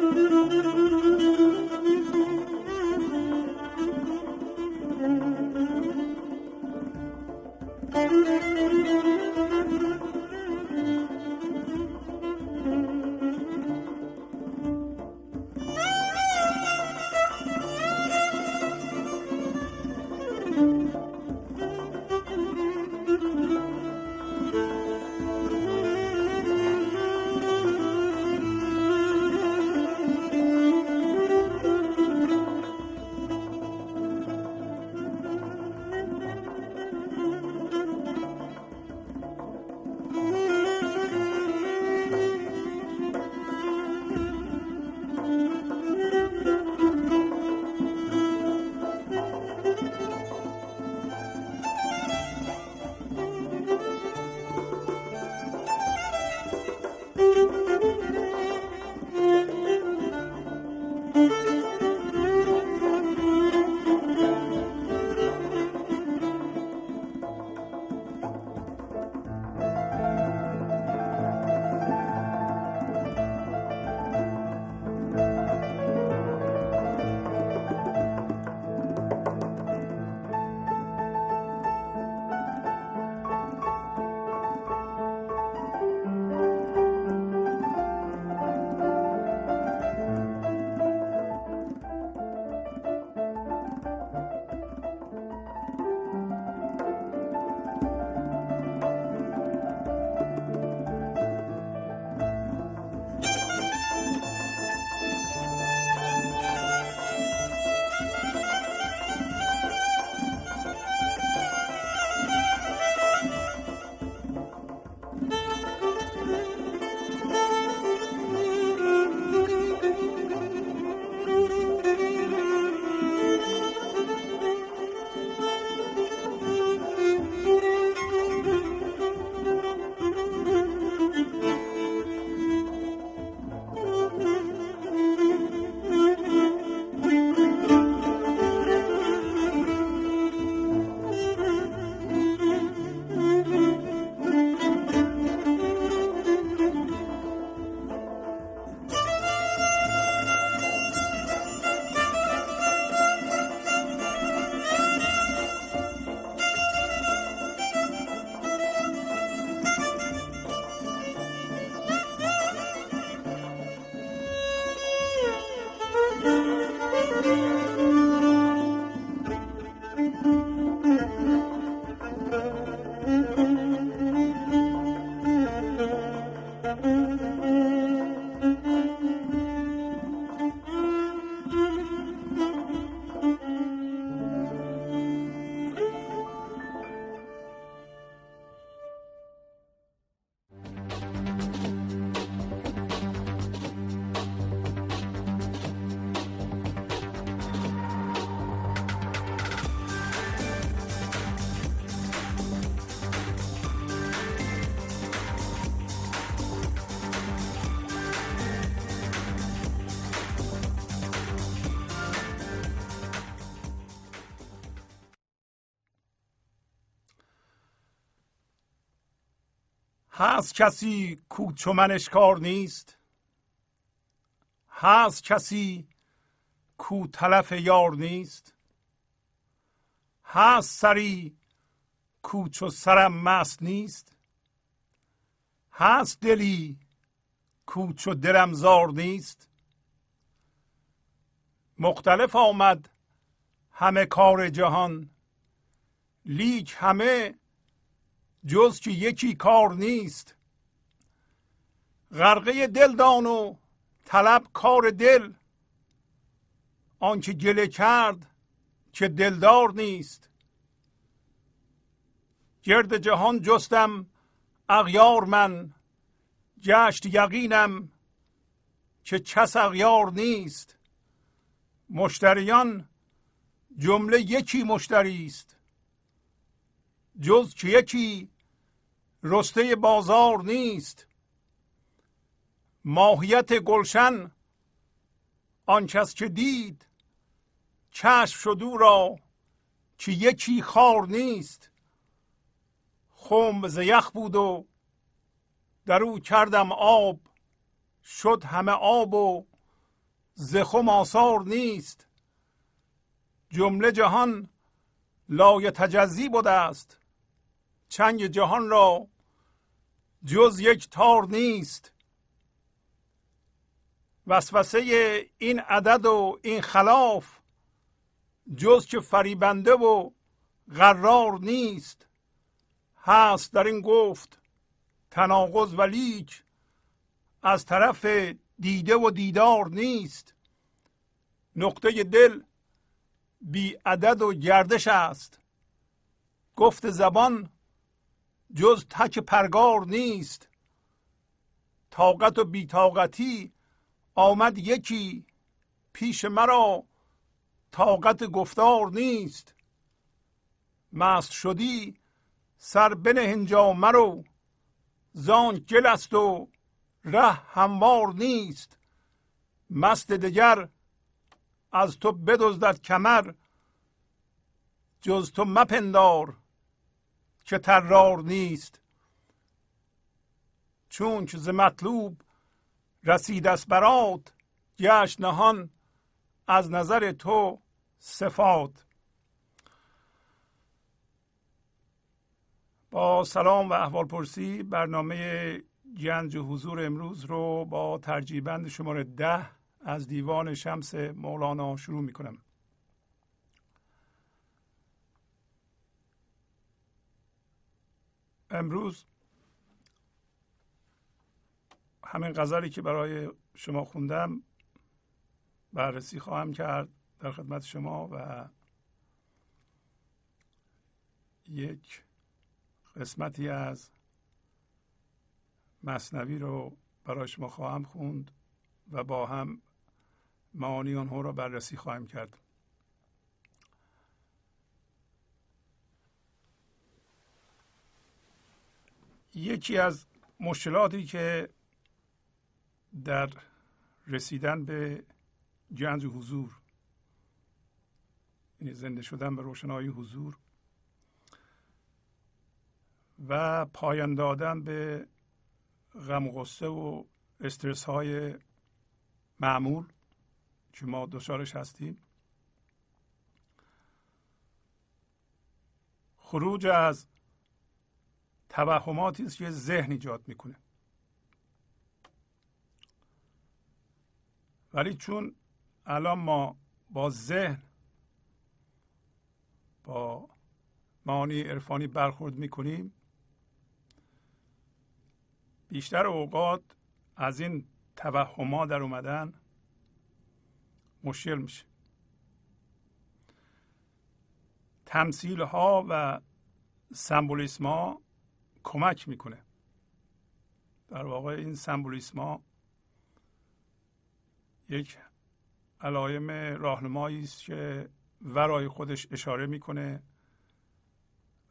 do do do هست کسی کو چو منش کار نیست؟ هست کسی کو تلف یار نیست؟ هست سری کو چو سرم مست نیست؟ هست دلی کو چو دلم زار نیست؟ مختلف آمد همه کار جهان لیک همه جز که یکی کار نیست. غرقه دل دان و طلب کار دل. آنکه گله کرد که دلدار نیست. گرد جهان جستم اغیار من گشت یقینم که کس اغیار نیست. مشتریان جمله یکی مشتری است. جز که یکی رسته بازار نیست. ماهیت گلشن آن کس که دید چشم شد او را که یکی خار نیست. خم ز یخ بود و در او کردم آب شد همه آب و زخم آثار نیست. جمله جهان لای تجزی بوده است. چنگ جهان را جز یک تار نیست. وسوسه این عدد و این خلاف جز که فریبنده و قرار نیست. هست در این گفت تناقض و لیک از طرف دیده و دیدار نیست. نقطه دل بی عدد و گردش است. گفت زبان جز تک پرگار نیست. طاقت و بیتاقتی آمد یکی پیش مرا. طاقت گفتار نیست. مست شدی سر بنه هنجا مرو. زان گل است و ره هموار نیست. مست دگر از تو بدزدد کمر. جز تو مپندار که ترار نیست. چون که ز مطلوب رسید است برات گشت نهان از نظر تو صفات. با سلام و احوال پرسی برنامه گنج حضور امروز رو با ترجیبند شماره ده از دیوان شمس مولانا شروع می کنم امروز همین غزلی که برای شما خوندم بررسی خواهم کرد در خدمت شما و یک قسمتی از مصنوی رو برای شما خواهم خوند و با هم معانی آنها را بررسی خواهیم کرد. یکی از مشکلاتی که در رسیدن به گنج حضور یعنی زنده شدن به روشنایی حضور و پایان دادن به غم غصه و استرس های معمول که ما دچارش هستیم. خروج از توهماتی است که ذهن ایجاد می‌کنه. ولی چون الان ما با ذهن با معانی عرفانی برخورد می‌کنیم بیشتر اوقات از این توهما در اومدن مشکل میشه. تمثیل ها و سمبولیسم ها کمک می‌کنه. در واقع این سمبولیسم ها یک علایم راهنمایی است که ورای خودش اشاره می‌کنه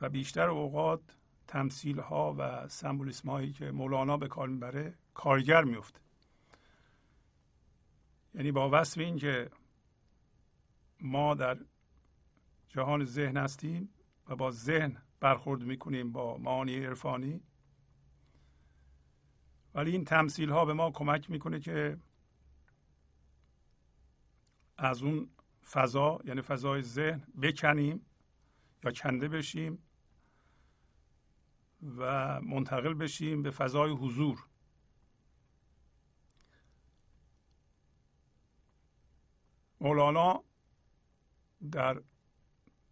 و بیشتر اوقات تمثیل ها و سمبولیسم هایی که مولانا به کار می‌بره کارگر میفته یعنی با وصف این که ما در جهان ذهن هستیم و با ذهن برخورد می‌کنیم با معانی عرفانی. ولی این تمثیل ها به ما کمک می‌کنه که از اون فضا یعنی فضای ذهن بکنیم یا کنده بشیم و منتقل بشیم به فضای حضور. مولانا در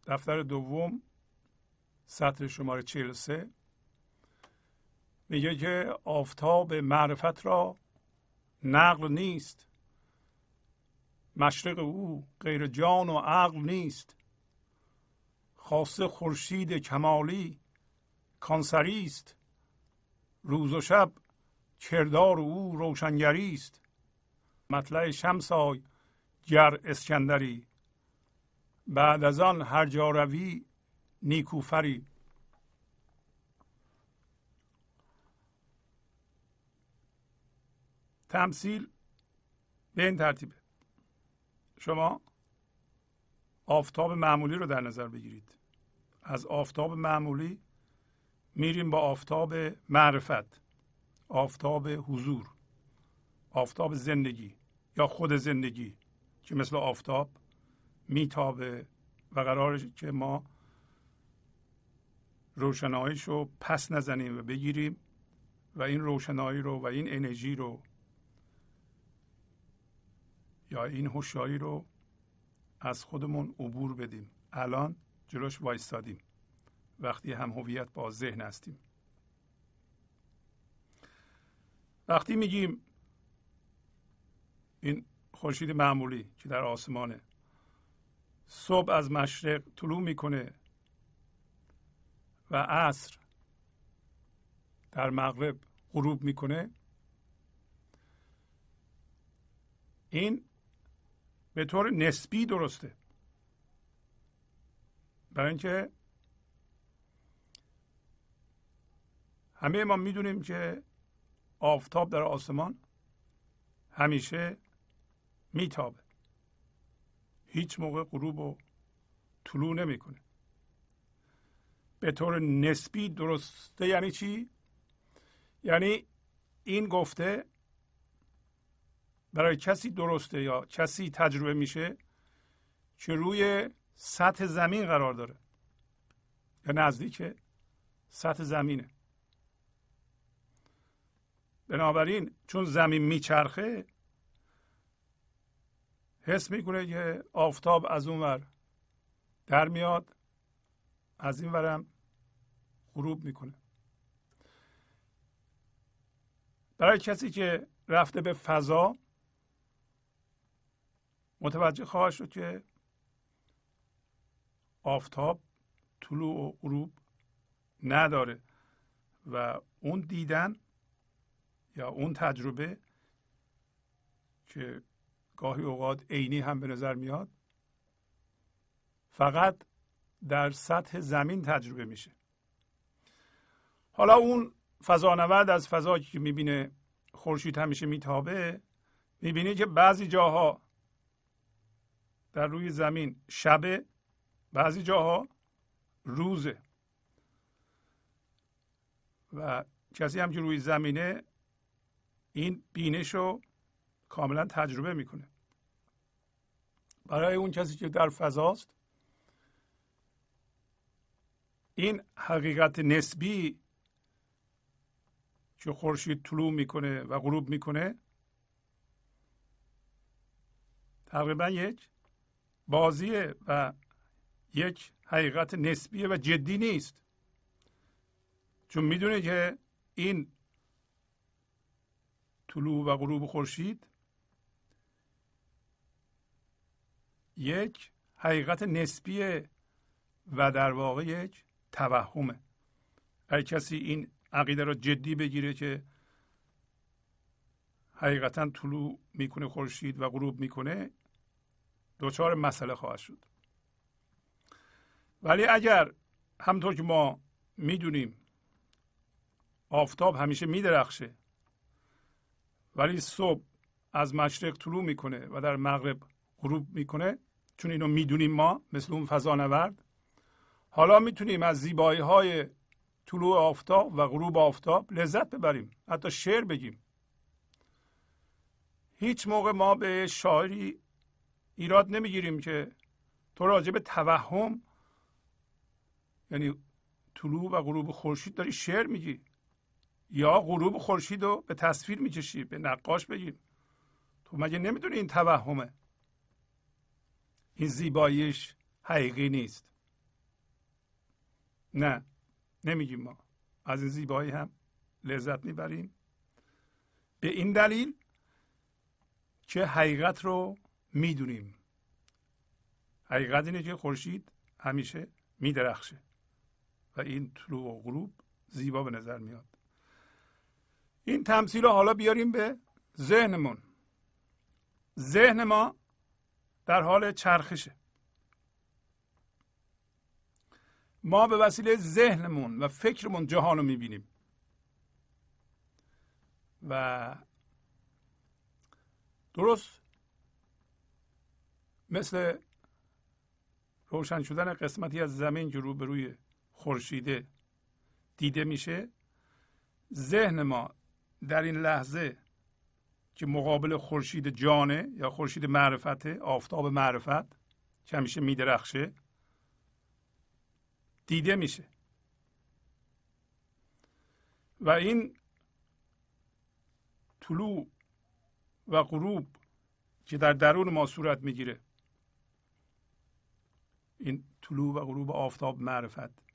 دفتر دوم سطر شماره 43 میگه که آفتاب معرفت را نقل نیست. مشرق او غیر جان و عقل نیست. خاصه خورشید کمالی کانسری است. روز و شب کردار او روشنگری است. مطلع شمسای گر اسکندری. بعد از آن هر جا روی نیکوفری. تمثیل به این ترتیبه. شما آفتاب معمولی رو در نظر بگیرید. از آفتاب معمولی میریم با آفتاب معرفت آفتاب حضور آفتاب زندگی یا خود زندگی که مثل آفتاب میتابه و قرار که ما روشناییش رو پس نزنیم و بگیریم و این روشنایی رو و این انرژی رو یا این هوشیاری رو از خودمون عبور بدیم. الان جلوش وایستادیم. وقتی هم هویت با ذهن هستیم. وقتی میگیم این خورشید معمولی که در آسمانه صبح از مشرق طلوع می‌کنه و عصر در مغرب غروب می‌کنه. این به طور نسبی درسته. برای اینکه همه ما می‌دونیم که آفتاب در آسمان همیشه میتابه. هیچ موقع غروب و طلوع نمی‌کنه. به طور نسبی درسته یعنی چی؟ یعنی این گفته برای کسی درسته یا کسی تجربه میشه که روی سطح زمین قرار داره. یا نزدیک سطح زمینه. بنابراین چون زمین میچرخه حس می‌کنه که آفتاب از اون ور در میاد. از این ورم غروب می‌کنه. برای کسی که رفته به فضا متوجه خواهد شد که آفتاب طلوع و غروب نداره و اون دیدن یا اون تجربه که گاهی اوقات عینی هم به نظر میاد فقط در سطح زمین تجربه میشه. حالا اون فضانورد از فضایی که می‌بینه خورشید همیشه میتابه می‌بینه که بعضی جاها در روی زمین شبه بعضی جاها روزه. و کسی هم که روی زمینه این بینش رو کاملا تجربه می‌کنه. برای اون کسی که در فضاست این حقیقت نسبی که خورشید طلوع می‌کنه و غروب می‌کنه تقریبا یک بازیه و یک حقیقت نسبیه و جدی نیست. چون می‌دونه که این طلوع و غروب خورشید یک حقیقت نسبیه و در واقع یک توهمه. اگر کسی این عقیده را جدی بگیره که حقیقتا طلوع می‌کنه خورشید و غروب می‌کنه دچار مسئله خواهد شد. ولی اگر همطور که ما می‌دونیم آفتاب همیشه میدرخشه ولی صبح از مشرق طلوع می‌کنه و در مغرب غروب می‌کنه چون اینو می‌دونیم ما مثل اون فضا نورد حالا می‌تونیم از زیبایی های طلوع آفتاب و غروب آفتاب لذت ببریم حتی شعر بگیم. هیچ موقع ما به شاعری ایراد نمی‌گیریم که تو راجع به توهم یعنی طلوع و غروب خورشید داری شعر میگی یا غروب خورشید رو به تصویر می‌کشی به نقاش بگیم تو مگه نمی‌دونی این توهمه؟ این زیباییش حقیقی نیست. نه نمیگیم ما. از این زیبایی هم لذت می‌بریم به این دلیل که حقیقت رو می‌دونیم. حقیقت اینه که خورشید همیشه میدرخشه و این طلوع و غروب زیبا به نظر میاد. این تمثیل رو حالا بیاریم به ذهنمون. ذهن ما در حال چرخشه. ما به وسیله ذهنمون و فکرمون جهان رو می‌بینیم. و درست مثل روشن شدن قسمتی از زمین که روبروی خورشیده دیده میشه ذهن ما در این لحظه که مقابل خورشید جانه یا خورشید معرفت آفتاب معرفت که همیشه میدرخشه دیده میشه. و این طلوع و غروب که در درون ما صورت می‌گیره این طلوع و غروب آفتاب معرفت.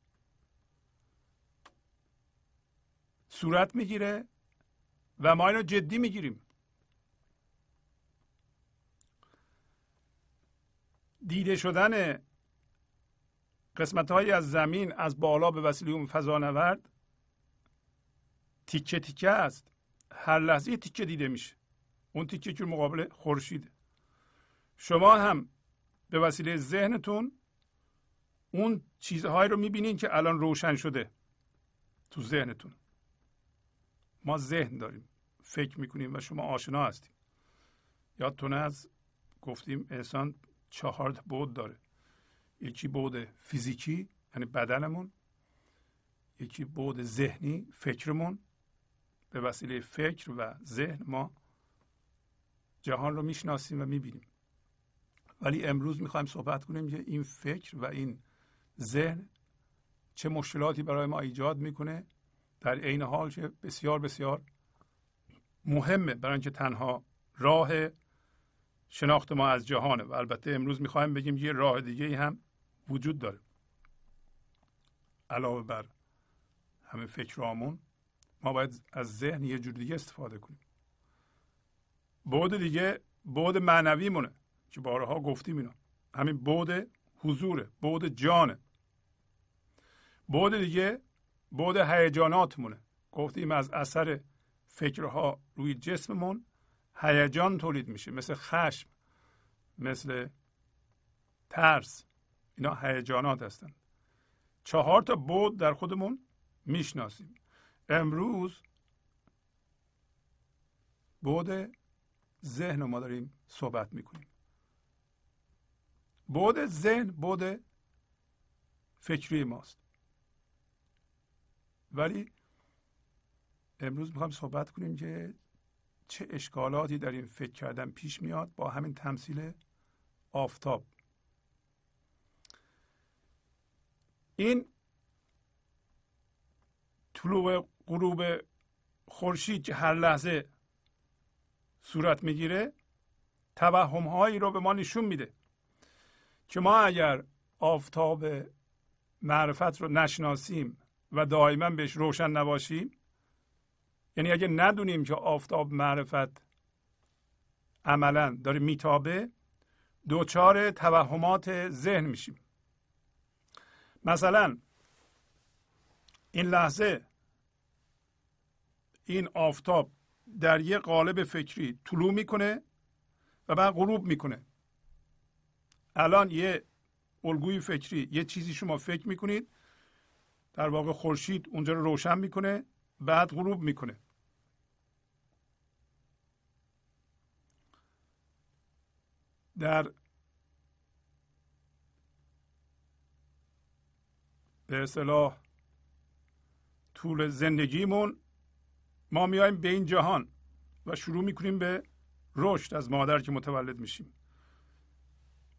صورت می‌گیره و ما اینو جدی می‌گیریم. دیده شدن قسمت های از زمین از بالا به وسیله اون فضانورد تیکه تیکه است. هر لحظه تیکه دیده میشه. اون تیکه که مقابل خورشید. شما هم به وسیله ذهنتون اون چیزهایی رو می‌بینین که الان روشن شده تو ذهنتون. ما ذهن داریم. فکر می‌کنیم و شما آشنا هستیم. یادتونه از گفتیم انسان چهار بود داره. یکی بود فیزیکی یعنی بدنمون. یکی بود ذهنی فکرمون. به وسیله فکر و ذهن ما جهان رو می‌شناسیم و می‌بینیم. ولی امروز می‌خوایم صحبت کنیم که این فکر و این ذهن چه مشکلاتی برای ما ایجاد می‌کنه. در عین حال که بسیار بسیار مهمه. برای اینکه تنها راه شناخت ما از جهانه. و البته امروز می‌خوایم بگیم یه راه دیگه هم وجود داره. علاوه بر همه فکرامون ما باید از ذهن یه جور دیگه استفاده کنیم. بعد دیگه بعد معنوی مونه که بارها گفتیم اینا. همین بعد حضوره بعد جانه. بعد دیگه بعد هیجاناتمونه. گفتیم از اثر فکرها روی جسممون هیجان تولید میشه مثل خشم مثل ترس. اینا هیجانات هستند چهار تا بود در خودمون می‌شناسیم. امروز بود ذهن ما داریم صحبت می‌کنیم. بود ذهن بود فکری ماست. ولی امروز می‌خوایم صحبت کنیم که چه اشکالاتی در این فکر کردن پیش میاد با همین تمثیل آفتاب. این طلوع غروب خورشید که هر لحظه صورت می‌گیره توهم هایی رو به ما نشون میده که ما اگر آفتاب معرفت رو نشناسیم و دائما بهش روشن نباشیم یعنی اگه ندونیم که آفتاب معرفت عملا داره میتابه دوچار توهمات ذهن میشیم. مثلا این لحظه این آفتاب در یه قالب فکری طلوع می‌کنه و بعد غروب می‌کنه. الان یه الگوی فکری یه چیزی شما فکر می‌کنید در واقع خورشید اونجا رو روشن می‌کنه بعد غروب می‌کنه. در به اصطلاح طول زندگیمون ما میایم به این جهان و شروع می‌کنیم به رشد از مادر که متولد میشیم.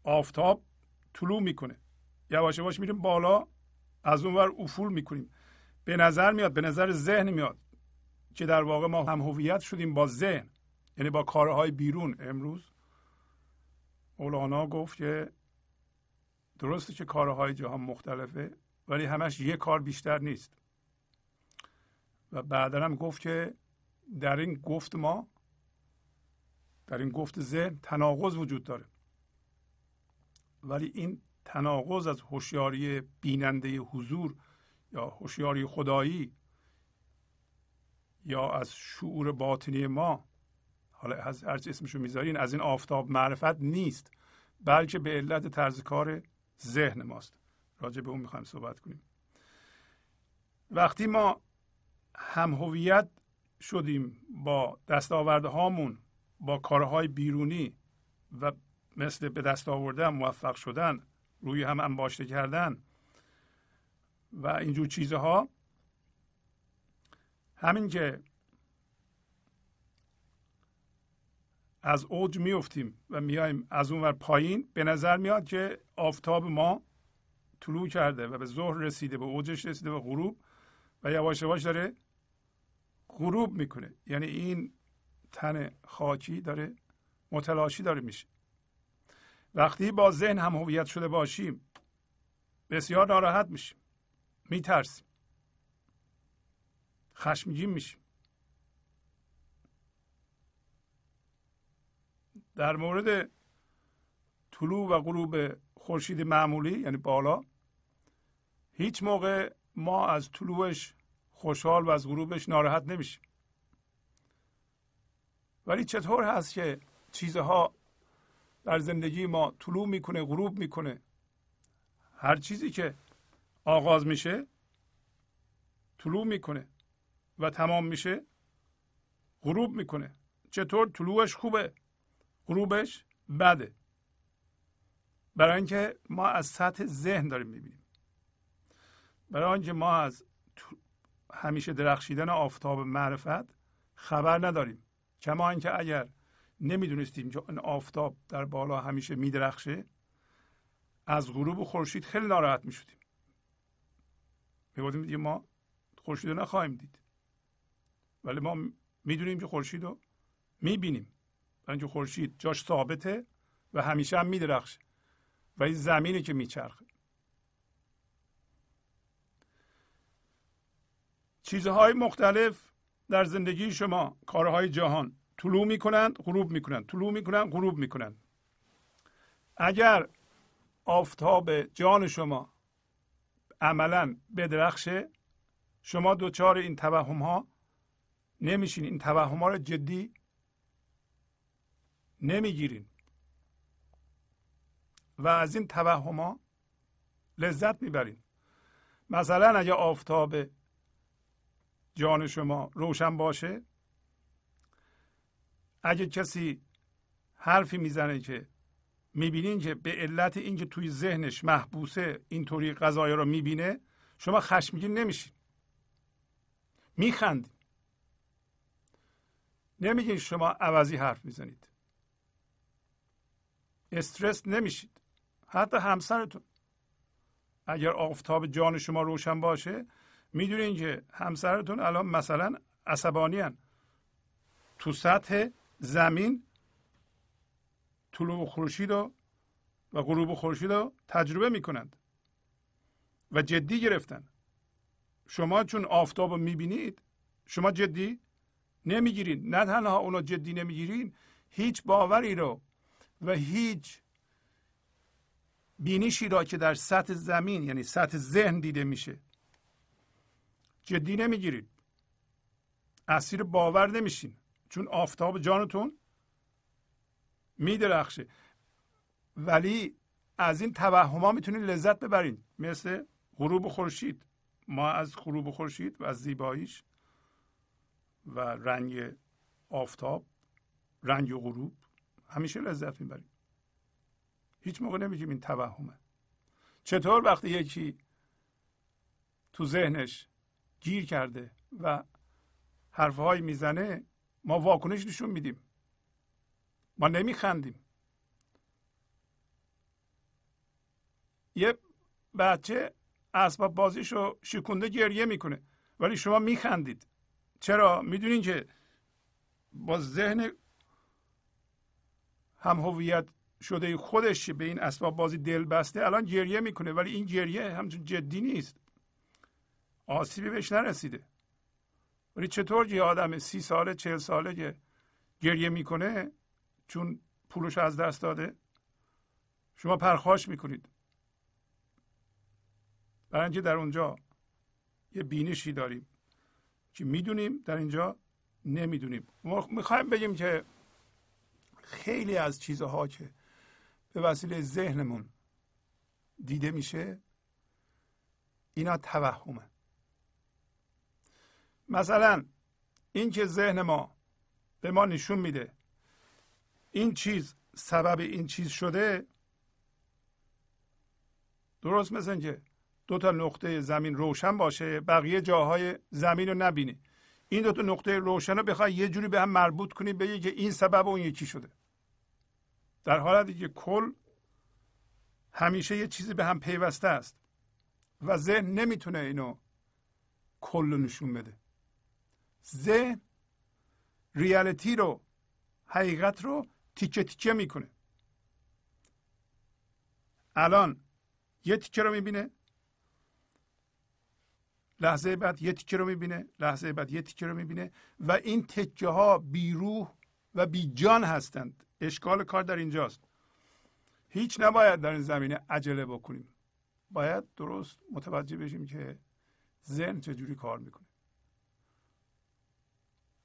آفتاب طلوع می‌کنه. یواش یواش میریم بالا از اون ور افول می‌کنیم. به نظر میاد به نظر ذهن میاد که در واقع ما هم هویت شدیم با ذهن یعنی با کارهای بیرون. امروز مولانا گفت که درسته که کارهای جهان مختلفه. ولی همش یه کار بیشتر نیست. و بعدا هم گفت که در این گفت ما در این گفت ذهن تناقض وجود داره. ولی این تناقض از هوشیاری بیننده حضور یا هوشیاری خدایی یا از شعور باطنی ما حالا از هر اسمشو می‌ذارین از این آفتاب معرفت نیست بلکه به علت طرز کار ذهن ماست. راجع به اون می‌خوایم صحبت کنیم. وقتی ما هم هویت شدیم با دستاورده هامون با کارهای بیرونی و مثل به دست آوردن موفق شدن روی هم انباشته کردن و اینجور چیزها همین که از اوج میفتیم و میایم از اون ور پایین به نظر میاد که آفتاب ما طلوع کرده و به ظهر رسیده به اوجش رسیده به غروب و یواش یواش داره غروب می‌کنه. یعنی این تن خاکی داره متلاشی داره میشه. وقتی با ذهن هم هویت شده باشیم بسیار ناراحت میشیم میترسیم خشمگین میشیم. در مورد طلوع و غروب خورشید معمولی یعنی بالا هیچ موقع ما از طلوعش خوشحال و از غروبش ناراحت نمیشیم. ولی چطور هست که چیزها در زندگی ما طلوع می‌کنه غروب می‌کنه؟ هر چیزی که آغاز میشه طلوع می‌کنه و تمام میشه غروب می‌کنه. چطور طلوعش خوبه غروبش بده؟ برای اینکه ما از سطح ذهن داریم می‌بینیم. برای اینکه ما از همیشه درخشیدن آفتاب معرفت خبر نداریم. کما اینکه اگر نمی‌دونستیم که این آفتاب در بالا همیشه میدرخشه از غروب خورشید خیلی ناراحت می‌شدیم. می‌گفتیم ما خورشید رو نخواهیم دید. ولی ما می‌دونیم که خورشید رو می‌بینیم. برای اینکه خورشید جاش ثابته و همیشه هم میدرخشه. و این زمینه که میچرخه. چیزهای مختلف در زندگی شما کارهای جهان طلوع می‌کنند غروب می‌کنند. طلوع می‌کنند غروب می‌کنند. اگر آفتاب جان شما عملا بدرخشه شما دوچار این توهم ها نمیشین. این توهم ها رو جدی نمی‌گیرین. و از این توهم ها لذت می‌برین. مثلا اگر آفتاب جان شما روشن باشه. اگه کسی حرفی می‌زنه که می‌بینین که به علت اینکه توی ذهنش محبوسه اینطوری قضایا رو می‌بینه شما خشمگین نمیشین. میخندید نمیگین شما عوضی حرف می‌زنید. استرس نمیشید. حتی همسرتون. اگر آفتاب جان شما روشن باشه می‌دونین که همسرتون الان مثلا عصبانی تو سطح زمین طلوع خورشید و و غروب خورشید رو تجربه می‌کنند و جدی گرفتن. شما چون آفتاب رو می‌بینید شما جدی نمی‌گیرین. نه تنها اونو جدی نمی‌گیرین هیچ باوری رو و هیچ بینشی را که در سطح زمین یعنی سطح ذهن دیده میشه. جدی نمی‌گیرید. اسیر باور نمیشین. چون آفتاب جانتون میدرخشه. ولی از این توهما می‌تونید لذت ببرید مثل غروب خورشید. ما از غروب خورشید و از زیباییش و رنگ آفتاب رنگ غروب همیشه لذت می‌بریم. هیچ موقع نمیگیم این توهمه. چطور وقتی یکی تو ذهنش گیر کرده و حرفهایی می‌زنه ما واکنش نشون میدیم. ما نمیخندیم. یه بچه اسباب بازیشو شکونده گریه می‌کنه. ولی شما میخندید. چرا؟ می‌دونین که با ذهن هم هویت شده خودش به این اسباب بازی دل بسته الان گریه می‌کنه. ولی این گریه همچون جدی نیست. آسیبی بهش نرسیده. ولی چطور یه آدم سی ساله چهل ساله که گریه می‌کنه چون پولش از دست داده شما پرخاش می‌کنید. برای اینکه در اونجا یه بینشی داریم که می‌دونیم در اینجا نمی‌دونیم. ما می‌خوایم بگیم که خیلی از چیزها که به وسیله ذهنمون دیده میشه اینا توهمه. مثلا اینکه ذهن ما به ما نشون میده این چیز سبب این چیز شده درست مثل که دو تا نقطه زمین روشن باشه بقیه جاهای زمین رو نبینی. این دو تا نقطه روشن رو بخوای یه جوری به هم مربوط کنی بگی که این سبب اون یکی شده. در حالتی که کل همیشه یه چیزی به هم پیوسته است و ذهن نمی‌تونه اینو کل نشون بده. ذهن ریالیتی رو حقیقت رو تیکه تیکه می‌کنه. الان یه تیکه رو می‌بینه لحظه بعد یه تیکه رو می‌بینه لحظه بعد یه تیکه رو می‌بینه و این تکه ها بیروح و بیجان هستند. اشکال کار در اینجاست. هیچ نباید در این زمینه عجله بکنیم. باید درست متوجه بشیم که ذهن چجوری کار می‌کنه.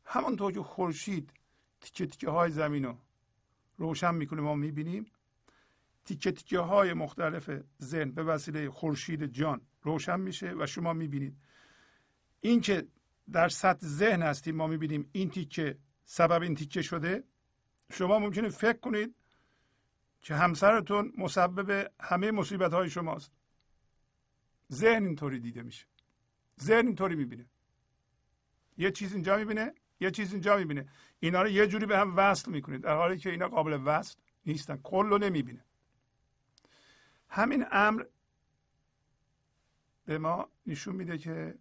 همانطور که خورشید تیکه تیکه های زمین رو روشن می‌کنه ما می‌بینیم. تیکه تیکه های مختلف ذهن به وسیله خورشید جان روشن میشه و شما می‌بینید. این که در سطح ذهن هستیم ما می‌بینیم این تیکه سبب این تیکه شده. شما ممکنه فکر کنید که همسرتون مسبب همه مصیبت های شماست. ذهن اینطوری دیده میشه. ذهن اینطوری می‌بینه. یه چیز اینجا می‌بینه. یه چیز اینجا می‌بینه. اینا رو یه جوری به هم وصل می‌کنید در حالی که اینا قابل وصل نیستن. کل رو نمی‌بینه. همین امر به ما نشون میده که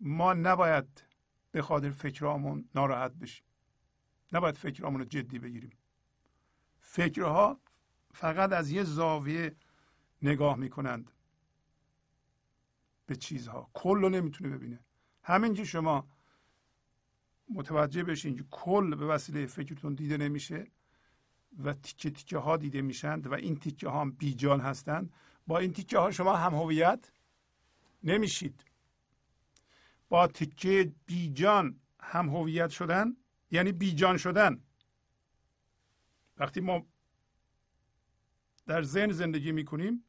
ما نباید به خاطر فکرامون ناراحت بشیم. نباید فکرامون رو جدی بگیریم. فکرها فقط از یه زاویه نگاه می‌کنند به چیزها. کل رو نمی‌تونه ببینه. همین که شما متوجه بشین که کل به وسیله فکرتون دیده نمیشه و تیکه تیکه ها دیده میشند و این تیکه ها هم بیجان هستند. با این تیکه ها شما هم هویت نمیشید. با تیکه بیجان هم هویت شدن یعنی بیجان شدن. وقتی ما در ذهن زندگی می‌کنیم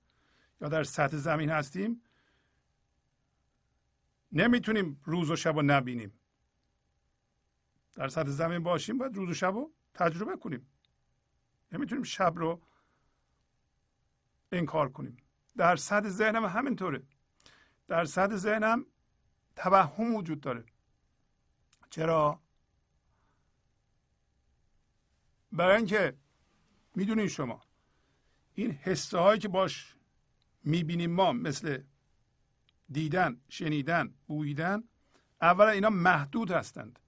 یا در سطح زمین هستیم نمی‌تونیم روز و شب رو نبینیم. در سطح زمین باشیم باید روز و شب رو تجربه کنیم. نمی‌تونیم شب رو انکار کنیم. در سطح ذهنم همینطوره. در سطح ذهنم توهم وجود داره. چرا؟ برای اینکه می‌دونین شما این حسه هایی که باش می‌بینیم ما مثل دیدن شنیدن بویدن اولا اینا محدود هستند.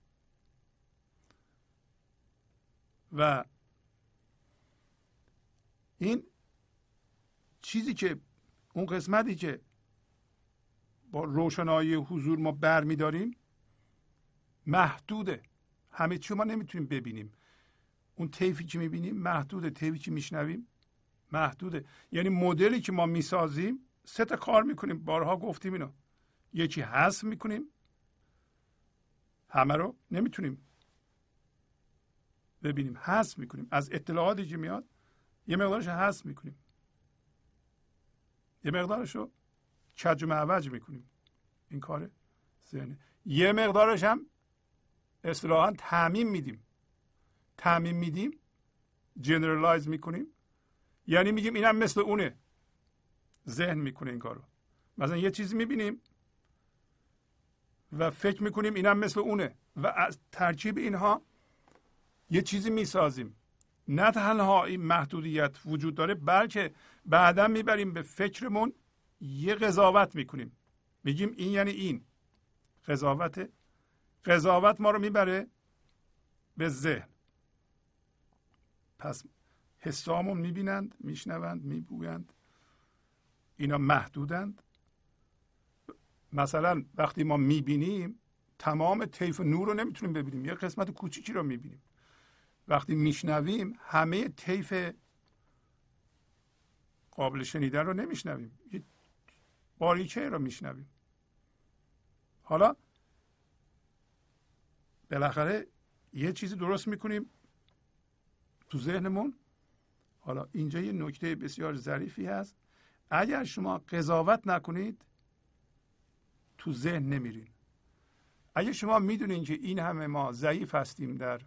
و این چیزی که اون قسمتی که با روشنایی حضور ما برمیداریم محدوده. همه چی ما نمی‌تونیم ببینیم. اون طیفی که می‌بینیم محدوده. طیفی که میشنویم محدوده. یعنی مدلی که ما می‌سازیم سه تا کار می‌کنیم. بارها گفتیم اینو. یکی حذف می‌کنیم. همه رو نمی‌تونیم ببینیم. حذف می‌کنیم. از اطلاعاتی که میاد یه مقدارش حذف می‌کنیم. یه مقدارش رو کج و معوج می‌کنیم. این کار ذهنه یه مقدارش هم اصطلاحا تعمیم میدیم. تعمیم میدیم جنرالایز می‌کنیم. یعنی میگیم اینم مثل اونه. ذهن می‌کنه این کارو. مثلا یه چیزی می‌بینیم و فکر می‌کنیم اینم مثل اونه. و از ترکیب اینها یه چیزی می‌سازیم. نه تنها این محدودیت وجود داره بلکه بعدا می‌بریم به فکرمون یه قضاوت می‌کنیم. میگیم این یعنی این. قضاوت قضاوت ما رو می‌بره به ذهن. پس حسامون می‌بینند میشنوند میبویند اینا محدودند. مثلا وقتی ما می‌بینیم تمام طیف نور رو نمی‌تونیم ببینیم. یه قسمت کوچیکی رو می‌بینیم. وقتی میشنویم همه طیف قابل شنیدن رو نمیشنویم. یه باریکه رو میشنویم. حالا بالاخره یه چیزی درست می‌کنیم تو ذهنمون. حالا اینجا یه نکته بسیار ظریفی هست. اگر شما قضاوت نکنید تو ذهن نمیرین. اگر شما می‌دونین که این همه ما ضعیف هستیم در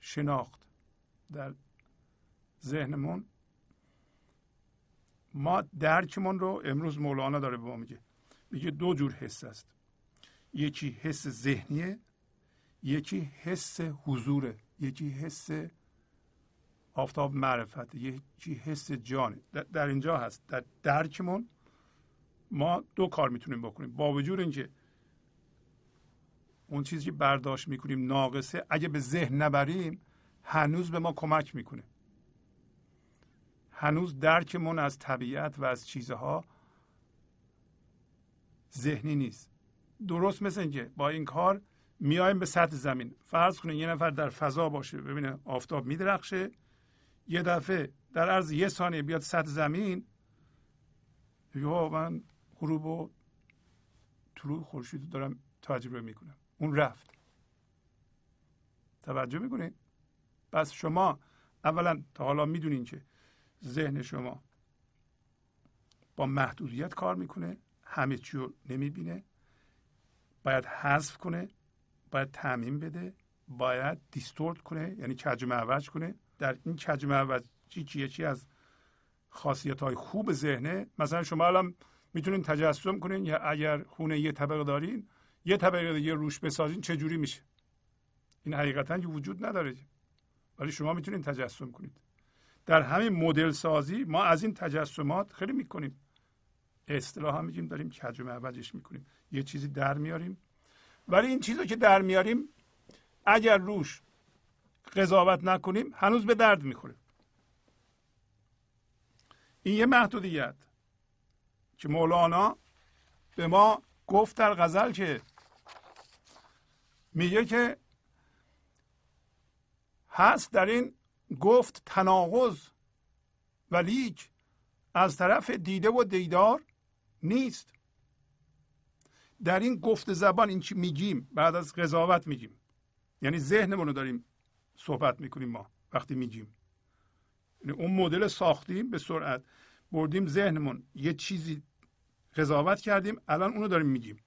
شناخت در ذهنمون. ما درکمون رو امروز مولانا داره به ما میگه. میگه دو جور حس است. یکی حس ذهنیه یکی حس حضوره یکی حس آفتاب معرفت یکی حس جانه در اینجا هست. در درکمون ما دو کار می‌تونیم بکنیم. با وجود اینکه اون چیزی که برداشت می‌کنیم ناقصه اگه به ذهن نبریم هنوز به ما کمک می‌کنه. هنوز درکمون از طبیعت و از چیزها ذهنی نیست. درست مثل اینکه با این کار میایم به سطح زمین. فرض کنید یه نفر در فضا باشه ببینه آفتاب میدرخشه یه دفعه در عرض یه ثانیه بیاد سطح زمین یا من غروب و طلوع خورشید دارم تجربه می‌کنم. اون رفت. توجه می‌کنید؟ پس شما اولا تا حالا می‌دونین که ذهن شما با محدودیت کار می‌کنه همه چی رو نمی‌بینه باید حذف کنه باید تعمین بده باید دیستورت کنه یعنی کج معوج کنه. در این کج معوجی که یکی از خاصیت های خوب ذهنه؟ مثلا شما الان می‌تونین تجسم کنین یا اگر خونه یه طبقه دارین یه طبقه دیگه روش بسازین چه جوری میشه؟ این حقیقتا که وجود نداره ولی شما می‌تونین تجسم کنید. در همین مدل سازی ما از این تجسمات خیلی می‌کنیم. اصطلاح میگیم داریم کج و معوجش می‌کنیم. یه چیزی در میاریم. ولی این چیزی که در میاریم اگر روش قضاوت نکنیم هنوز به درد می‌خوره. این یه محدودیت که مولانا به ما گفت در غزل که میگه که هست در این گفت تناقض و لیک از طرف دیده و دیدار نیست. در این گفت زبان این چی میگیم؟ بعد از قضاوت میگیم. یعنی ذهنمون رو داریم صحبت می‌کنیم ما وقتی میگیم. یعنی اون مدل ساختیم به سرعت. بردیم ذهنمون. یه چیزی قضاوت کردیم الان اونو داریم میگیم.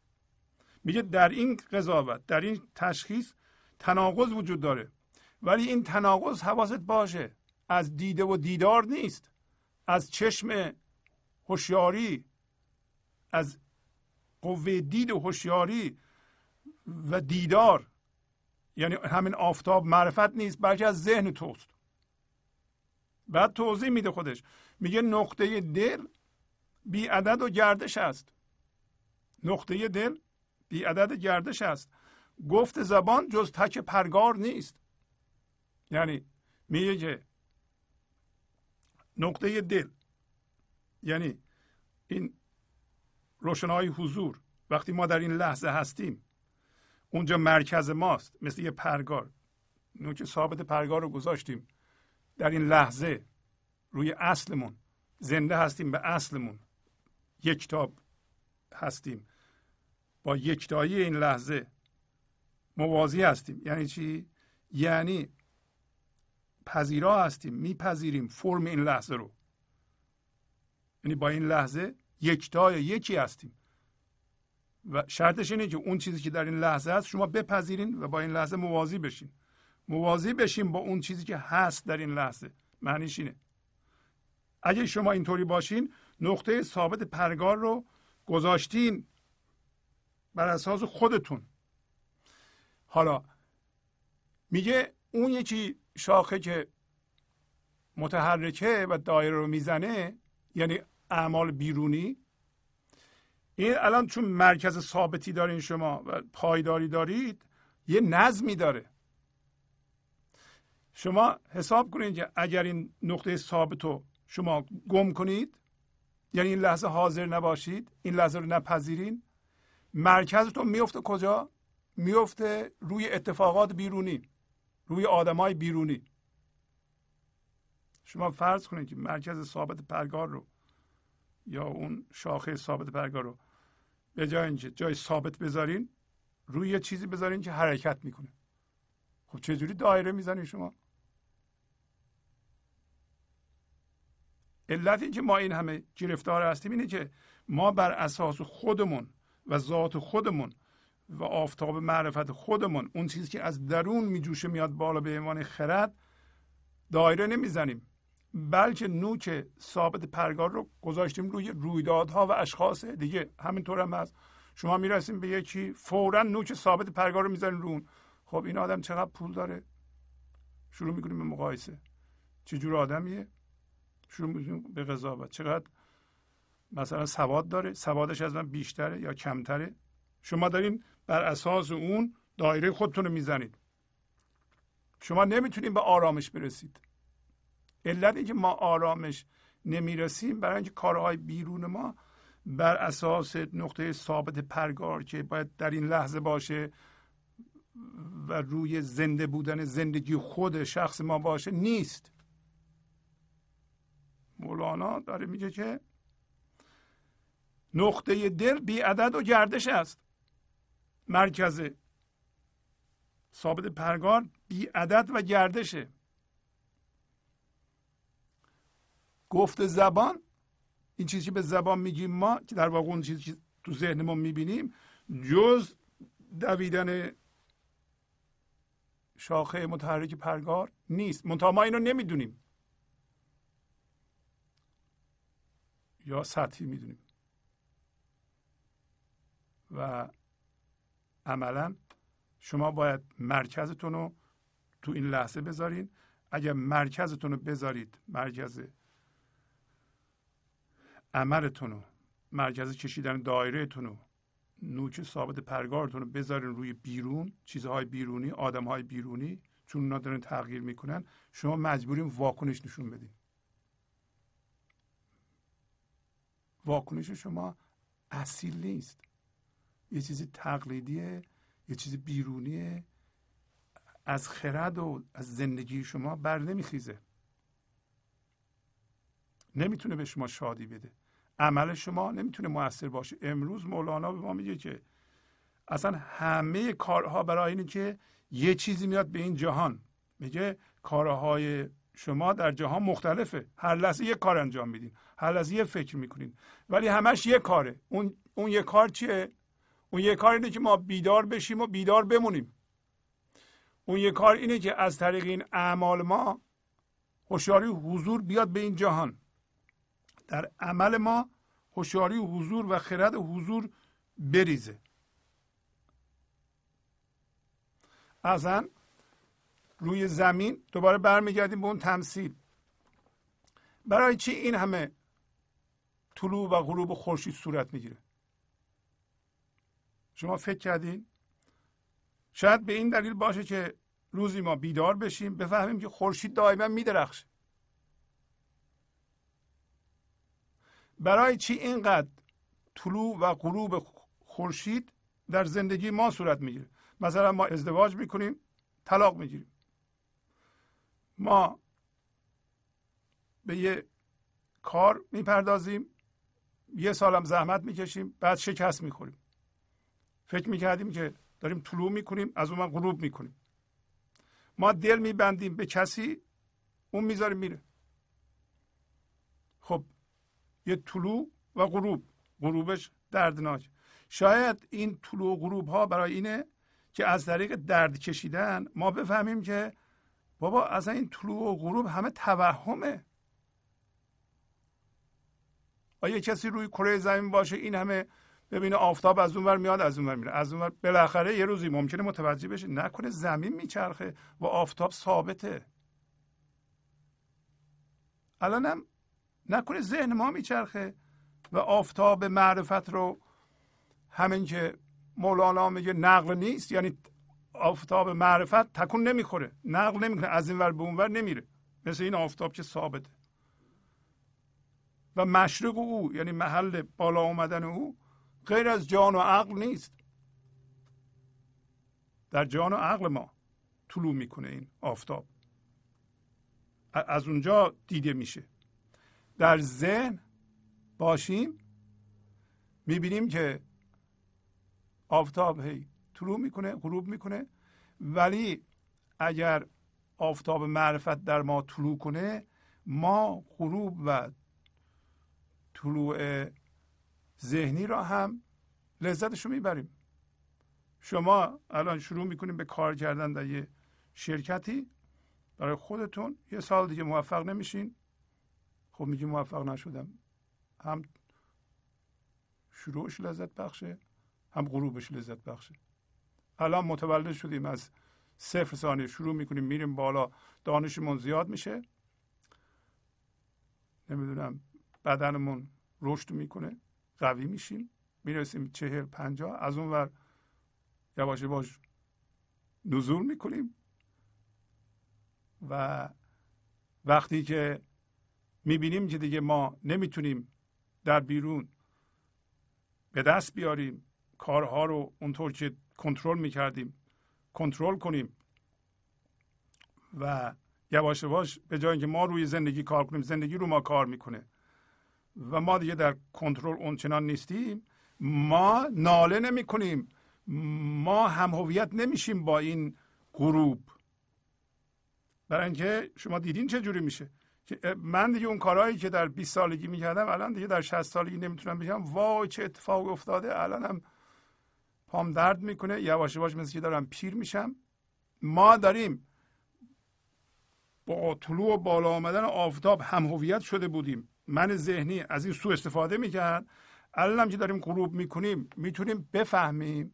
میگه در این قضاوت در این تشخیص تناقض وجود داره. ولی این تناقض حواست باشه. از دیده و دیدار نیست. از چشم هوشیاری از قوه دید و هوشیاری و دیدار. یعنی همین آفتاب معرفت نیست بلکه از ذهن توست. بعد توضیح میده خودش. میگه نقطه دل بی عدد و گردش است. نقطه دل بی عدد گردش است. گفت زبان جز تک پرگار نیست. یعنی میگه که نقطه دل. یعنی این روشنایی حضور. وقتی ما در این لحظه هستیم اونجا مرکز ماست مثل یه پرگار. نوک ثابت پرگار رو گذاشتیم. در این لحظه روی اصلمون زنده هستیم به اصلمون. یکتاب هستیم. با یکتایی این لحظه موازی هستیم. یعنی چی؟ یعنی پذیرا هستیم میپذیریم فرم این لحظه رو. یعنی با این لحظه یکتای یکی هستیم. و شرطش اینه که اون چیزی که در این لحظه هست شما بپذیرین و با این لحظه موازی بشین. موازی بشین با اون چیزی که هست در این لحظه. معنیش اینه. اگه شما اینطوری باشین نقطه ثابت پرگار رو گذاشتین بر اساس خودتون. حالا میگه اون یکی شاخه که متحرکه و دایره رو می‌زنه یعنی اعمال بیرونی این الان چون مرکز ثابتی دارین شما و پایداری دارید یه نظمی داره. شما حساب کنید که اگر این نقطه ثابت رو شما گم کنید یعنی این لحظه حاضر نباشید این لحظه رو نپذیرین مرکزتون میفته کجا؟ میفته روی اتفاقات بیرونی روی آدمای بیرونی. شما فرض کنید که مرکز ثابت پرگار رو یا اون شاخه ثابت پرگار رو به جای اینکه جای ثابت بذارین روی یه چیزی بذارین که حرکت می‌کنه. خب چجوری دایره می‌زنین شما؟ علت اینکه ما این همه گرفتار هستیم اینه که ما بر اساس خودمون و ذات خودمون و آفتاب معرفت خودمون اون چیزی که از درون میجوشه میاد بالا به عنوان خرد دایره نمی‌زنیم. بلکه نوک ثابت پرگار رو گذاشتیم روی رویدادها و اشخاص. دیگه همینطور هم هست. شما می‌رسیم به یکی فورا نوک ثابت پرگار رو می‌زنین رون خب این آدم چقدر پول داره؟ شروع می‌کنیم به مقایسه. چجور آدمیه؟ شروع می‌کنیم به قضاوت. چقدر مثلا سواد داره سوادش از من بیشتره یا کمتره؟ شما دارین بر اساس اون دایره خودتون رو می‌زنید. شما نمی‌تونید به آرامش برسید. علت اینکه ما آرامش نمی‌رسیم برای اینکه کارهای بیرون ما بر اساس نقطه ثابت پرگار که باید در این لحظه باشه و روی زنده بودن زندگی خود شخص ما باشه نیست. مولانا داره میگه که نقطه دل بی عدد و گردش است. مرکز ثابت پرگار بی عدد و گردشه. گفت زبان این چیزی که به زبان میگیم ما که در واقع اون چیزی که تو ذهنمون می‌بینیم جز دویدن شاخه متحرک پرگار نیست. منتها ما اینو نمی‌دونیم. یا سطحی می‌دونیم. و عملا شما باید مرکزتون رو تو این لحظه بذارین. اگر مرکزتون رو بذارید مرکز عملتون رو مرکز کشیدن دایرهتون رو نوک ثابت پرگارتون رو بذارین روی بیرون چیزهای بیرونی آدمهای بیرونی چون اونا دارن تغییر می‌کنن شما مجبورین واکنش نشون بدین. واکنش شما اصیل نیست. یه چیزی تقلیدیه یه چیزی بیرونیه. از خرد و از زندگی شما بر نمیخیزه. نمی‌تونه به شما شادی بده. عمل شما نمی‌تونه موثر باشه. امروز مولانا به ما میگه که اصلا همه کارها برای اینه که یه چیزی میاد به این جهان. میگه کارهای شما در جهان مختلفه. هر لحظه یه کار انجام میدین. هر لحظه یه فکر می‌کنین. ولی همش یه کاره. اون اون یه کار چیه؟ اون یه کار اینه که ما بیدار بشیم و بیدار بمونیم. اون یه کار اینه که از طریق این اعمال ما هوشیاری حضور بیاد به این جهان. در عمل ما هوشیاری حضور و خرد حضور بریزه. اصلا روی زمین دوباره برمیگردیم به اون تمثیل. برای چی این همه طلوع و غروب خورشید صورت می‌گیره؟ شما فکر کردین؟ شاید به این دلیل باشه که روزی ما بیدار بشیم بفهمیم که خورشید دائما میدرخشه. برای چی اینقدر طلوع و غروب خورشید در زندگی ما صورت می‌گیره؟ مثلا ما ازدواج می‌کنیم طلاق می‌گیریم. ما به یه کار می‌پردازیم یه سالم زحمت می‌کشیم بعد شکست می‌خوریم. فکر می‌کردیم که داریم طلوع می‌کنیم از اون غروب می‌کنیم. ما دل میبندیم به کسی اون می‌ذاریم میره. خب یه طلوع و غروب. غروبش دردناک. شاید این طلوع و غروب ها برای اینه که از طریق درد کشیدن ما بفهمیم که بابا اصلا این طلوع و غروب همه توهمه. آیا کسی روی کره زمین باشه؟ این همه ببینه آفتاب از اون ور میاد از اون ور میره. از اون ور بالاخره یه روزی ممکنه متوجه بشه نکنه زمین میچرخه و آفتاب ثابته. الانم نکنه ذهن ما میچرخه و آفتاب معرفت رو همین که مولانا میگه نقل نیست یعنی آفتاب معرفت تکون نمی‌خوره. نقل نمی‌کنه. از این ور به اون ور نمیره. مثل این آفتاب که ثابته. و مشرق او یعنی محل بالا آمدن او غیر از جان و عقل نیست. در جان و عقل ما طلوع می‌کنه این آفتاب. از اونجا دیده میشه. در ذهن باشیم می‌بینیم که آفتاب هی طلوع می‌کنه غروب می‌کنه. ولی اگر آفتاب معرفت در ما طلوع کنه ما غروب و طلوع ذهنی را هم لذتش رو می‌بریم. شما الان شروع می‌کنیم به کار کردن در یه شرکتی. برای خودتون یه سال دیگه موفق نمیشین. خب میگی موفق نشدم. هم شروعش لذت بخشه هم غروبش لذت بخشه. الان متولد شدیم از صفر ثانیه شروع می‌کنیم میریم بالا. دانشمون زیاد میشه. نمی‌دونم بدنمون رشد می‌کنه. قوی میشیم. می‌رسیم چهل پنجاه. از اون ور یواش یواش نزول می‌کنیم. و وقتی که می‌بینیم که دیگه ما نمی‌تونیم در بیرون به دست بیاریم کارها رو اونطور که کنترل می‌کردیم کنترل کنیم و یواش یواش به جای اینکه ما روی زندگی کار کنیم زندگی رو ما کار می‌کنه. و ما دیگه در کنترل اونچنان نیستیم. ما ناله نمی کنیم. ما هم هویت نمیشیم با این گروپ. برای اینکه شما دیدین چه جوری میشه؟ من دیگه اون کارهایی که در 20 سالگی می‌کردم الان دیگه در 60 سالگی نمی‌تونم بگم. وای چه اتفاق افتاده. الانم پام درد می‌کنه. یواش یواش مثل که دارم پیر میشم. ما داریم با طلوع و بالا آمدن آفتاب هم هویت شده بودیم. من ذهنی از این سو استفاده می‌کرد. الان که داریم غروب می‌کنیم می‌تونیم بفهمیم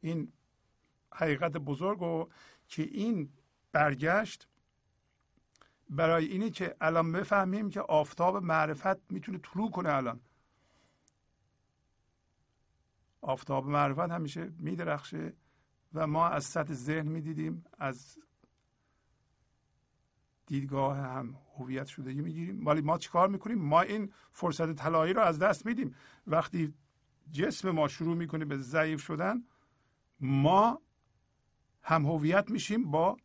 این حقیقت بزرگ رو که این برگشت برای اینه که الان بفهمیم که آفتاب معرفت می‌تونه طلوع کنه الان. آفتاب معرفت همیشه میدرخشه و ما از سطح ذهن می‌دیدیم از دیدگاه هم هویت شدگی می‌گیریم. ولی ما چیکار می‌کنیم؟ ما این فرصت طلایی رو از دست میدیم. وقتی جسم ما شروع می‌کنه به ضعیف شدن ما هم هویت میشیم با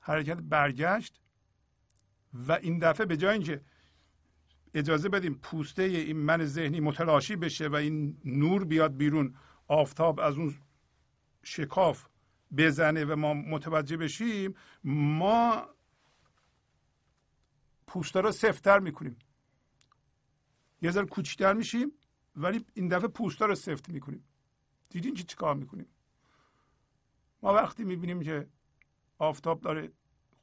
حرکت برگشت و این دفعه به جای اینکه اجازه بدیم پوسته این من ذهنی متلاشی بشه و این نور بیاد بیرون آفتاب از اون شکاف بزنه و ما متوجه بشیم ما پوسته رو سفتر می‌کنیم. یه ذره کوچیکتر میشیم ولی این دفعه پوسته رو سفت می‌کنیم. دیدین چی چیکار می‌کنیم؟ ما وقتی می‌بینیم که آفتاب داره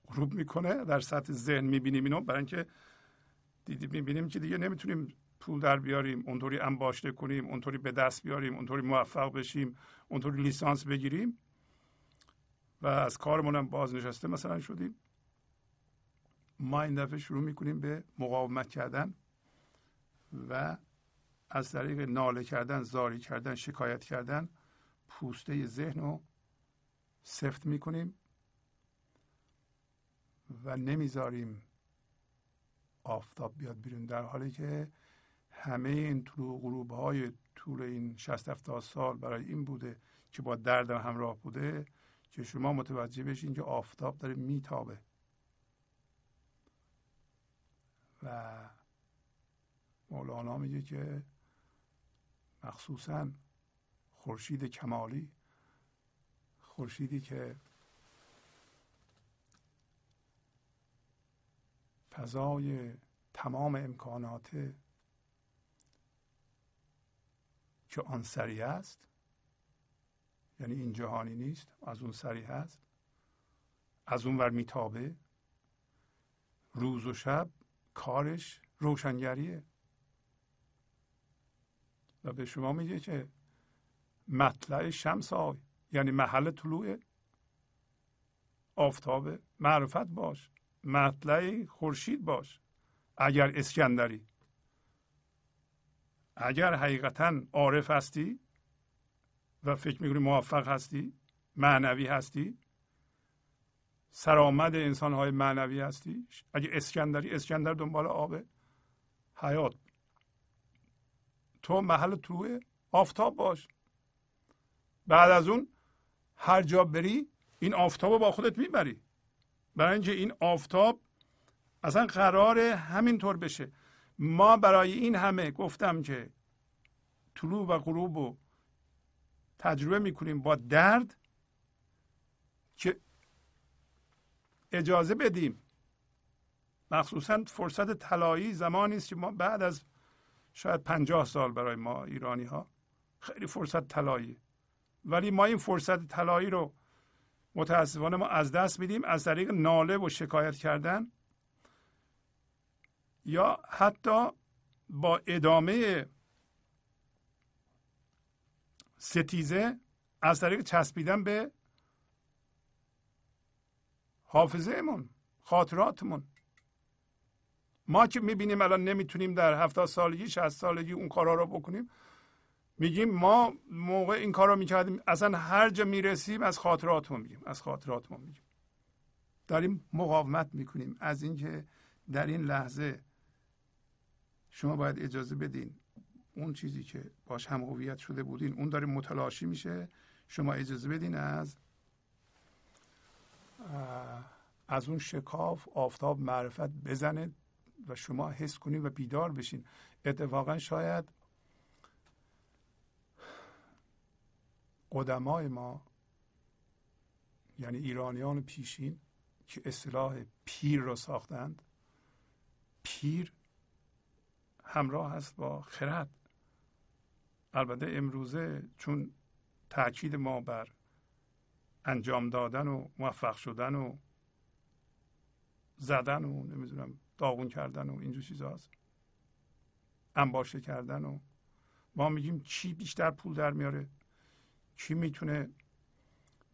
غروب می‌کنه در سطح ذهن می‌بینیم اینو برای اینکه دیدی می‌بینیم که دیگه نمی‌تونیم پول در بیاریم اونطوری انباشته کنیم اونطوری به دست بیاریم اونطوری موفق بشیم اونطوری لیسانس بگیریم. و از کارمون هم بازنشسته مثلا شدیم. ما این دفعه شروع می‌کنیم به مقاومت کردن و از طریق ناله کردن زاری کردن شکایت کردن پوسته ذهن رو سفت می‌کنیم و نمی‌ذاریم آفتاب بیاد بیرون. در حالی که همه این طلوع غروب های طول این 60 70 سال برای این بوده که با درد همراه بوده که شما متوجه بشین که آفتاب داره میتابه. و مولانا میگه که مخصوصا خورشید کمالی خورشیدی که فضای تمام امکانات که آن سری است یعنی این جهانی نیست از اون سری هست. از اون ور میتابه. روز و شب کارش روشنگریه. و به شما میگه که مطلع شمس آی یعنی محل طلوع آفتاب معرفت باش مطلع خورشید باش اگر اسکندری. اگر حقیقتا عارف هستی و فکر می‌کنی موفق هستی؟ معنوی هستی؟ سرآمد انسان های معنوی هستی؟ اگه اسکندری اسکندر دنبال آب حیات. تو محل طلوع آفتاب باش. بعد از اون هر جا بری این آفتاب رو با خودت می‌بری. برای اینکه این آفتاب اصلا قرار همینطور بشه. ما برای این همه گفتم که طلوع و غروب رو تجربه می‌کنیم با درد که اجازه بدیم. مخصوصا فرصت طلایی زمانی است که ما بعد از شاید پنجاه سال برای ما ایرانی ها خیلی فرصت طلایی. ولی ما این فرصت طلایی رو متاسفانه ما از دست میدیم از طریق ناله و شکایت کردن یا حتی با ادامه ستیزه از طریق چسبیدن به حافظه من خاطراتمون. ما که می‌بینیم الان نمی‌تونیم در هفتاد سالگی شهست سالگی اون کارا رو بکنیم میگیم ما موقع این کار رو می‌کردیم اصلا هر جا می‌رسیم از خاطراتمون میگیم از خاطراتمون میگیم. داریم مقاومت می‌کنیم از اینکه در این لحظه شما باید اجازه بدین اون چیزی که باش هم هویت شده بودین اون داره متلاشی میشه. شما اجازه بدین از از اون شکاف آفتاب معرفت بزنه و شما حس کنید و بیدار بشین. اتفاقا شاید قدمای ما یعنی ایرانیان پیشین که اصطلاح پیر را ساختند پیر همراه است با خرد. البته امروزه چون تاکید ما بر انجام دادن و موفق شدن و زدن و نمی‌دونم داغون کردن و اینجور چیزهاست انباشته کردن و ما میگیم چی بیشتر پول در میاره؟ کی می‌تونه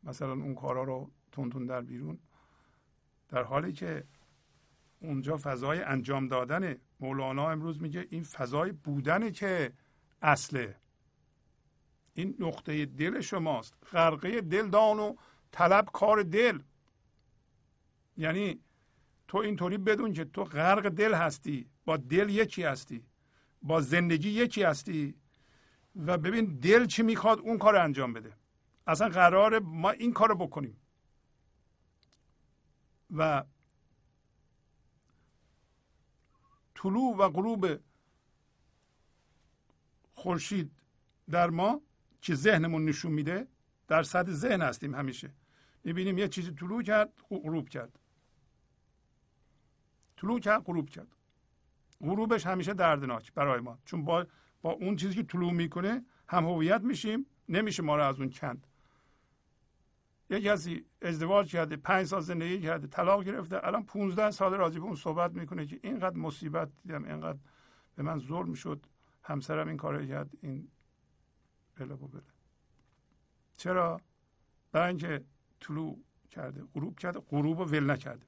مثلا اون کارا رو تون در بیرون؟ در حالی که اونجا فضای انجام دادن مولانا امروز میگه این فضای بودنه که اصله. این نقطه دل شماست. غرقه دل دان و طلب کار دل. یعنی تو اینطوری بدون که تو غرق دل هستی با دل یکی هستی با زندگی یکی هستی و ببین دل چی می‌خواد اون کار انجام بده. اصلا قرار ما این کار بکنیم. و طلوع و غروب خورشید در ما که ذهنمون نشون میده در سطح ذهن هستیم همیشه. می‌بینیم یه چیزی طلوع کرد غروب کرد. طلوع کرد غروب کرد. غروبش همیشه دردناک برای ما. چون با با اون چیزی که طلوع می‌کنه هم هویت میشیم نمیشه ما رو از اون کند. یک کسی ازدواج کرده پنج سال زندگی کرده طلاق گرفته الان 15 سال راضی به اون صحبت می‌کنه که اینقدر مصیبت دیدم اینقدر به من ظلم شد. همسرم این کار کرد این بله و چرا؟ برای اینکه طلوع کرده غروب کرده غروب رو ول نکرده.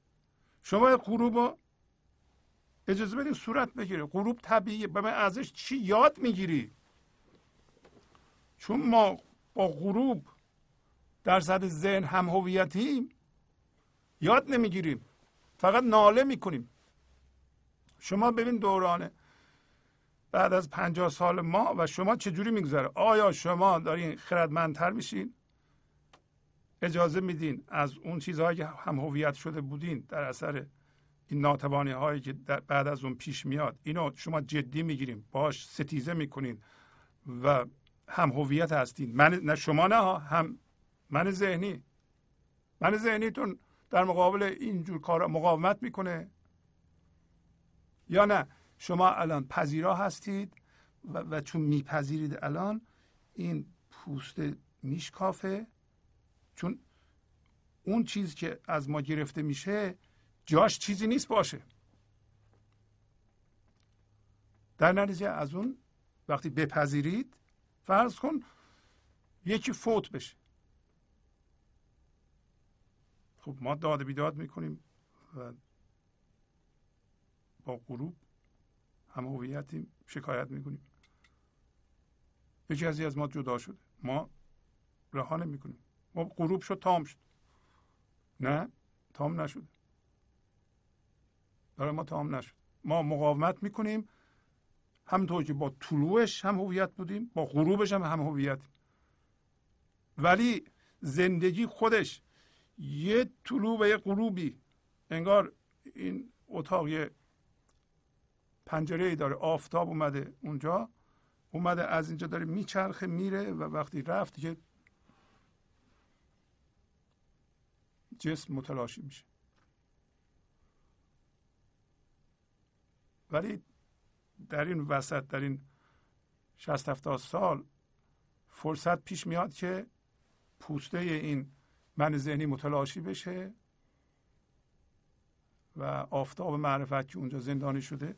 شما غروب رو اجازه بدید صورت بگیره. غروب طبیعیه. به من ازش چی یاد می‌گیری؟ چون ما با غروب در سطح ذهن هم هویتیم یاد نمی‌گیریم. فقط ناله می‌کنیم. شما ببین دورانه بعد از پنجاه سال ما و شما چجوری میگذره؟ آیا شما دارین خردمندتر میشین؟ اجازه میدین از اون چیزهایی که هم هویت شده بودین در اثر این ناتوانی هایی که بعد از اون پیش میاد اینو شما جدی می‌گیریم باش ستیزه می‌کنین و هم هویت هستین. من نه شما نه هم من ذهنی. من ذهنیتون در مقابل اینجور کار مقاومت می‌کنه. یا نه؟ شما الان پذیرا هستید و, و چون میپذیرید الان این پوست میشکافه. چون اون چیز که از ما گرفته میشه جاش چیزی نیست باشه. در نتیجه از اون وقتی بپذیرید فرض کن یکی فوت بشه. خب ما داد بیداد می‌کنیم و با غروب هم هویتیم شکایت می‌کنیم. یکی کسی از ما جدا شده. ما رها نمی‌کنیم. ما غروب شد تام شد. نه تام نشده برای ما تام نشد. ما مقاومت می‌کنیم. همونطور که با طلوعش هم هویت بودیم با غروبش هم هم هویت ولی زندگی خودش یه طلوع و یه غروبی. انگار این اتاق یه پنجره ای داره آفتاب اومده اونجا اومده از اینجا داره میچرخه میره و وقتی رفت که جسم متلاشی میشه. ولی در این وسط در این 60 70 سال فرصت پیش میاد که پوسته این من ذهنی متلاشی بشه و آفتاب معرفت که اونجا زندانی شده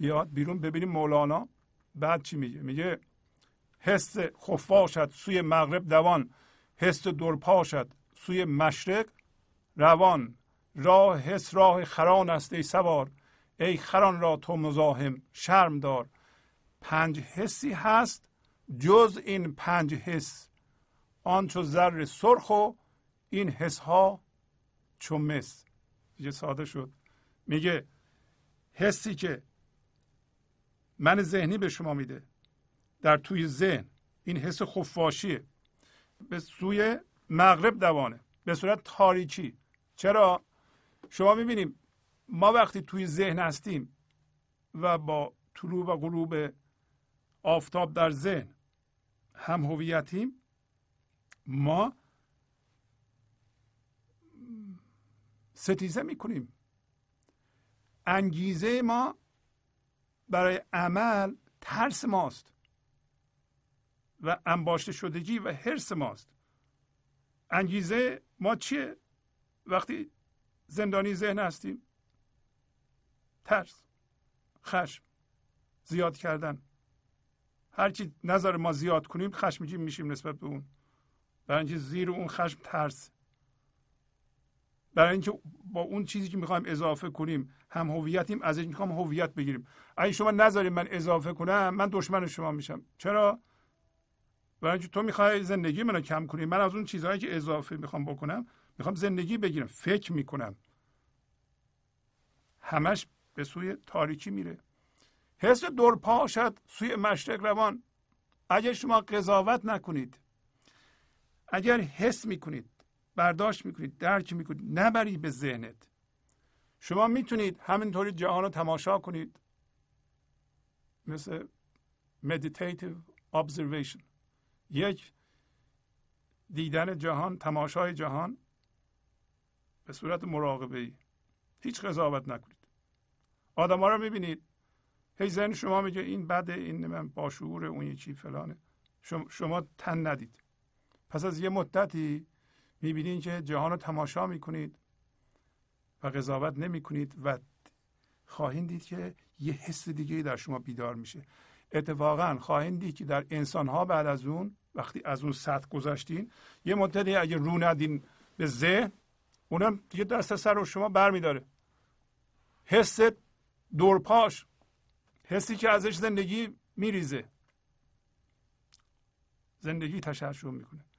بیاد بیرون ببینیم مولانا بعد چی میگه؟ میگه حس خفاشد سوی مغرب دوان حس درپاشد سوی مشرق روان. راه حس راه خران است ای سوار ای خران را تو مزاحم شرم دار. پنج حسی هست جز این پنج حس. آن چو زر سرخ و این حس ها چو مس. یه ساده شد. میگه حسی که من ذهنی به شما میده. در توی ذهن. این حس خفاشیه. به سوی مغرب دوانه. به صورت تاریکی. چرا؟ شما می‌بینیم ما وقتی توی ذهن هستیم و با طلوع و غروب آفتاب در ذهن هم هویتیم ما ستیزه می‌کنیم. انگیزه ما برای عمل ترس ماست و انباشته شدگی و حرس ماست. انگیزه ما چیه؟ وقتی زندانی ذهن هستیم ترس خشم زیاد کردن. هرچی نظر ما زیاد کنیم خشمگین میشیم نسبت به اون. برای زیر اون خشم ترس. برای اینکه با اون چیزی که می‌خوایم اضافه کنیم هم هویتیم از این می‌خوام هویت بگیریم. اگه شما نذارید من اضافه کنم من دشمن شما میشم. چرا؟ برای اینکه تو می‌خوای زندگی منو کم کنی. من از اون چیزهایی که اضافه می‌خوام بکنم می‌خوام زندگی بگیرم فکر می‌کنم. همش به سوی تاریکی میره. حس دور شد سوی مشرق روان. اگر شما قضاوت نکنید اگر حس می‌کنید برداشت می‌کنید درک می‌کنید نبری به ذهنت. شما می‌تونید همینطوری جهان رو تماشا کنید. مثل meditative observation. یک دیدن جهان تماشای جهان به صورت مراقبه ای هیچ قضاوت نکنید. آدم ها رو می‌بینید. هی ذهن شما میگه این بده این من باشعور اون یکی فلانه. شما تن ندید. پس از یه مدتی می‌بینید که جهان رو تماشا می‌کنید و قضاوت نمی‌کنید و خواهید دید که یه حس دیگه در شما بیدار میشه. اتفاقا خواهید دید که در انسان ها بعد از اون وقتی از اون سطح گذاشتین یه مدتی اگه رو ندین به ذهن اونم دیگه دست سر رو شما برمیداره. حس دورپاش حسی که ازش زندگی میریزه. زندگی تشعشع می‌کنه.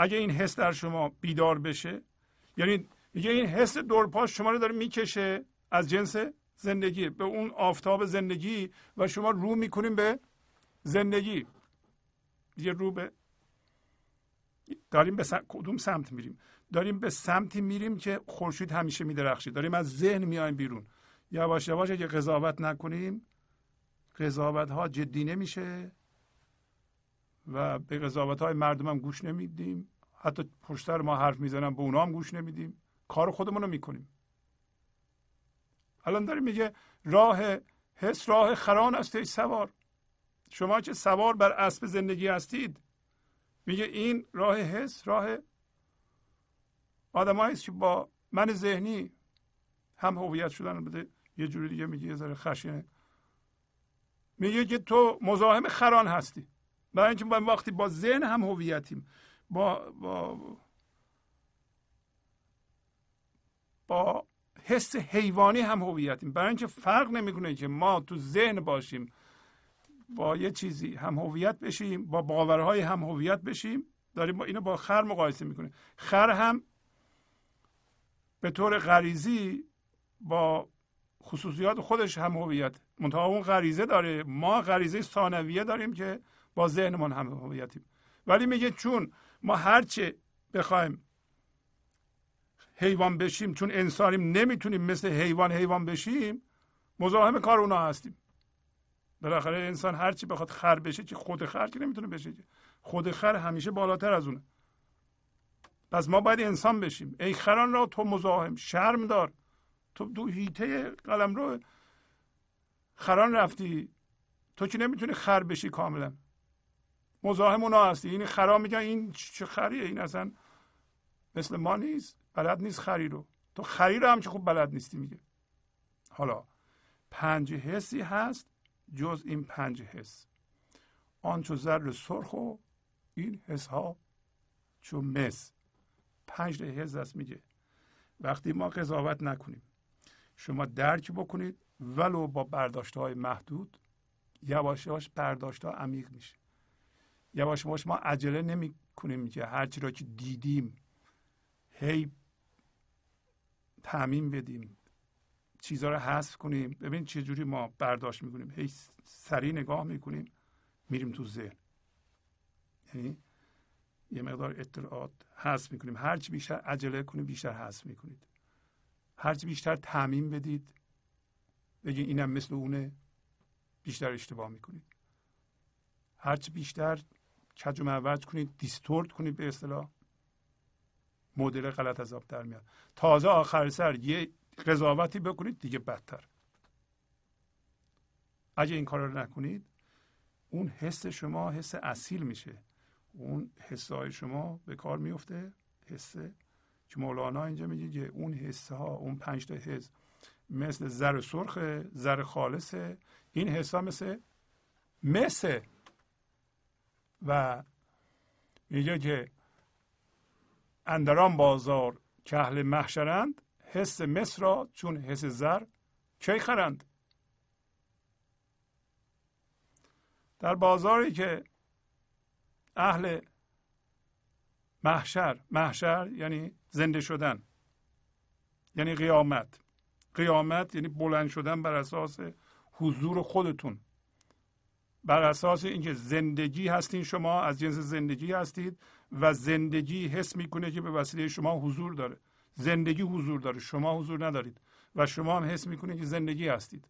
اگه این حس در شما بیدار بشه یعنی میگه این حس دورپاش شما رو داره می‌کشه از جنس زندگی به اون آفتاب زندگی و شما رو می‌کنیم به زندگی. یه رو به داریم به کدوم سمت میریم؟ داریم به سمتی میریم که خورشید همیشه میدرخشه. داریم از ذهن میایم بیرون. یواش یواش اگه قضاوت نکنیم قضاوت ها جدی نمیشه. و به قضاوت های مردم هم گوش نمیدیم. حتی پشتر ما حرف می‌زنن به اونا هم گوش نمیدیم. کار خودمون رو می‌کنیم. الان داریم میگه راه حس راه خران است ای سوار. شما که سوار بر اسب زندگی هستید؟ میگه این راه حس راه آدمایی است که با من ذهنی هم هویت شدن. بده یه جوری دیگه میگه یه ذره خشنه میگه که تو مزاحم خران هستی. برای اینکه ما وقتی با ذهن هم هویتیم با با با حس حیوانی هم هویتیم. برای اینکه فرق نمی‌کنه که ما تو ذهن باشیم با یه چیزی هم هویت بشیم با باورهای هم هویت بشیم. داریم با اینو با خر مقایسه می‌کنیم. خر هم به طور غریزی با خصوصیات خودش هم هویت. منتها اون غریزه داره. ما غریزه ثانویه داریم که با ذهنمان هم هویتیم ولی میگه چون ما هرچه بخوایم حیوان بشیم چون انسانیم نمی‌تونیم مثل حیوان حیوان بشیم مزاحم کار اونا هستیم. بالاخره انسان هرچی بخواد خر بشه که خود خر که نمی‌تونه بشه. خود خر همیشه بالاتر از اونه. پس ما باید انسان بشیم. ای خران را تو مزاحم شرم دار. تو دو هیته قلم رو خران رفتی. تو که نمی‌تونی خر بشی کاملا. مزاحم اونا هستی. این خرا میگن. این چه خریه؟ این اصلا مثل ما نیست. بلد نیست خری رو. تو خری رو هم که خوب بلد نیستی میگه. حالا پنج حسی هست جز این پنج حس. آن چو زر سرخ و این حس ها چون مس. پنج حس هست میگه. وقتی ما قضاوت نکنیم شما درک بکنید ولو با برداشت های محدود یواش یواش برداشت ها عمیق میشه. یواش یواش ما عجله نمی کنیم که هرچی را که دیدیم هی تعمین بدیم چیزها رو حذف کنیم. ببین چه جوری ما برداشت می‌کنیم. هی سریع نگاه می‌کنیم میریم تو ذهن. یعنی یه مقدار اطلاعات حذف می‌کنیم. هرچی بیشتر عجله کنیم بیشتر حذف می‌کنید. هرچی بیشتر تعمین بدید بگین اینم مثل اونه بیشتر اشتباه می‌کنید. هرچی بیشتر کج و معوج کنید دیستورت کنید به اصطلاح. مدل غلط از آب در میاد. تازه آخر سر یه قضاوتی بکنید دیگه بدتر. اگه این کار رو نکنید اون حس شما حس اصیل میشه. اون حسای شما به کار میفته حسه که مولانا اینجا میگه که اون حس ها اون پنج تا حس مثل زر سرخ زر خالصه این حس مثل مثل و میگه که اندران بازار که اهل محشرند حس مصر را چون حس زر کی خرند؟ در بازاری که اهل محشر محشر یعنی زنده شدن یعنی قیامت. قیامت یعنی بلند شدن بر اساس حضور خودتون. بر اساس اینکه زندگی هستین شما از جنس زندگی هستید و زندگی حس می‌کنه که به وسیله شما حضور داره. زندگی حضور داره شما حضور ندارید و شما هم حس می‌کنید که زندگی هستید.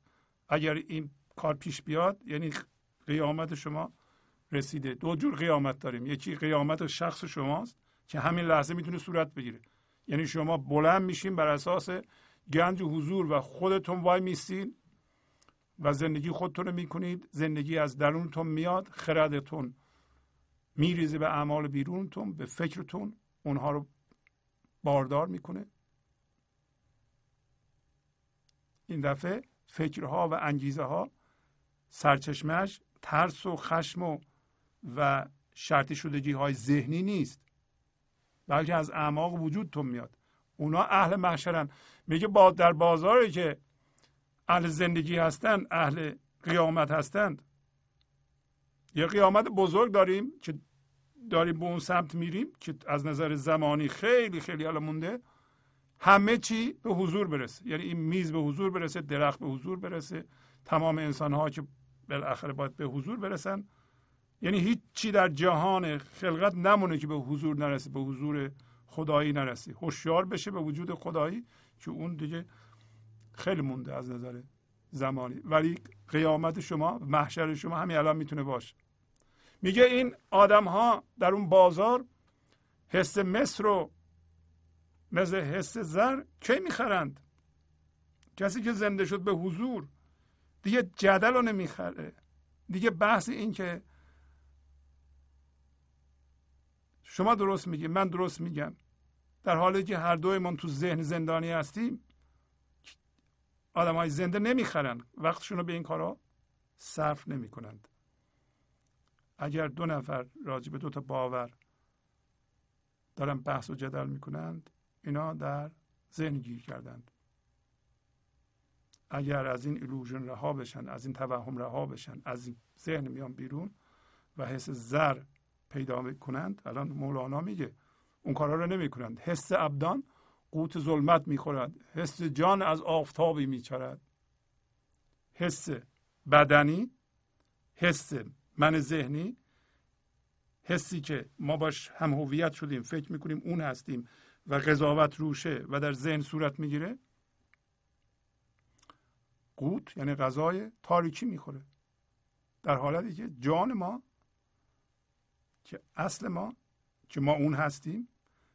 اگر این کار پیش بیاد یعنی قیامت شما رسیده. دو جور قیامت داریم. یکی قیامت شخص شماست که همین لحظه می‌تونه صورت بگیره. یعنی شما بلند میشین بر اساس گنج حضور و خودتون وای میستین و زندگی خودتون رو می‌کنید. زندگی از درونتون میاد خردتون میریزه به اعمال بیرونتون به فکرتون. اونها رو باردار می‌کنه. این دفعه فکرها و انگیزه ها سرچشمش ترس و خشم و و شرطی شدگی های ذهنی نیست. بلکه از اعماق وجودتون میاد. اونا اهل محشرن. میگه با در بازاری که اهل زندگی هستند اهل قیامت هستند. یه قیامت بزرگ داریم که داریم به اون سمت میریم که از نظر زمانی خیلی خیلی حالا مونده. همه چی به حضور برسه. یعنی این میز به حضور برسه درخت به حضور برسه. تمام انسان ها که بالاخره باید به حضور برسن. یعنی هیچ چی در جهان خلقت نمونه که به حضور نرسه به حضور خدایی نرسه. هوشیار بشه به وجود خدایی که اون دیگه خیلی مونده از نظر زمانی. ولی قیامت شما محشر شما همین الان می‌تونه باشه. میگه این آدم ها در اون بازار حس مصر رو مثل حس زر کی می‌خرند؟ کسی که زنده شد به حضور. دیگه جدل رو نمی‌خره. دیگه بحث این که شما درست میگی من درست میگم. در حالی که هر دویمون تو ذهن زندانی هستیم آدم های زنده نمی‌خرن. وقتشون رو به این کارا صرف نمی کنند اگر دو نفر راجع به دو تا باور دارن بحث و جدل می کنند اینا در ذهن گیر کردند. اگر از این ایلوژن رها بشن از این توهم رها بشن از این ذهن میان بیرون و حس زر پیدا کنند الان مولانا میگه اون کارها رو نمی کنند حس ابدان قوت ظلمت می‌خورد. حس جان از آفتابی میچرد. حس بدنی حس من ذهنی حسی که ما باش هم هویت شدیم فکر می‌کنیم اون هستیم و قضاوت روشه و در ذهن صورت می‌گیره قوت یعنی غذای تاریکی می‌خوره. در حالتی که جان ما که اصل ما که ما اون هستیم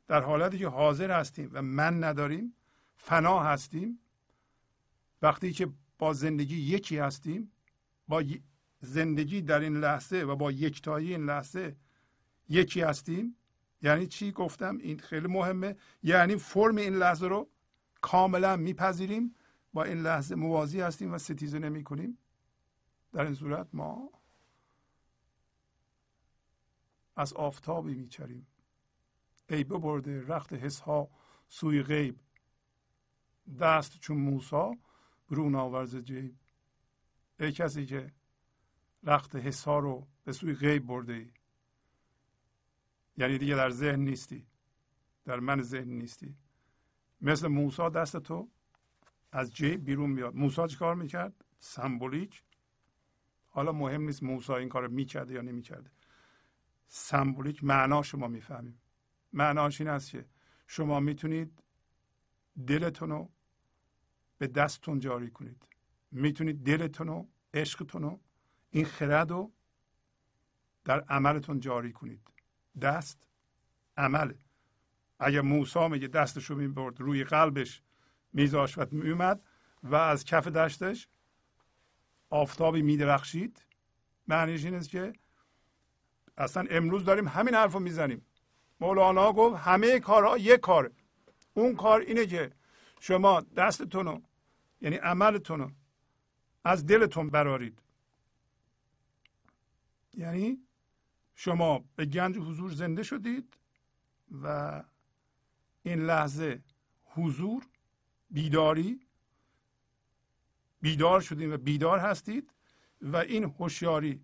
در حالتی که حاضر هستیم و من نداریم فنا هستیم. وقتی که با زندگی یکی هستیم با زندگی در این لحظه و با یکتایی این لحظه یکی هستیم. یعنی چی گفتم؟ این خیلی مهمه. یعنی فرم این لحظه رو کاملا میپذیریم. با این لحظه موازی هستیم و ستیزه نمی کنیم. در این صورت ما از آفتابی میچریم. ای ببرده رخت حس ها سوی غیب. دست چون موسا برون آورز جیب. ای کسی که رخت حس ها رو به سوی غیب برده ای. یعنی دیگه در ذهن نیستی. در من ذهن نیستی. مثل موسا دست تو از جیب بیرون میاد. موسا چی کار می‌کرد؟ سمبولیک. حالا مهم نیست موسا این کار می‌کرده یا نمی‌کرده. سمبولیک معنا شما می‌فهمیم. معناش این است که شما می‌تونید دلتون رو به دستتون جاری کنید. می‌تونید دلتون رو عشقتون رو این خرد رو در عملتون جاری کنید. دست عمله اگر موسی میگه دستش رو می‌برد روی قلبش میذاش و میومد و از کف دشتش آفتابی میدرخشید معنیش این است که اصلا امروز داریم همین حرف رو می‌زنیم. مولانا گفت همه کارها یک کاره. اون کار اینه که شما دستتون یعنی عملتون از دلتون برارید. یعنی شما به گنج حضور زنده شدید و این لحظه حضور بیداری بیدار شدید و بیدار هستید و این هوشیاری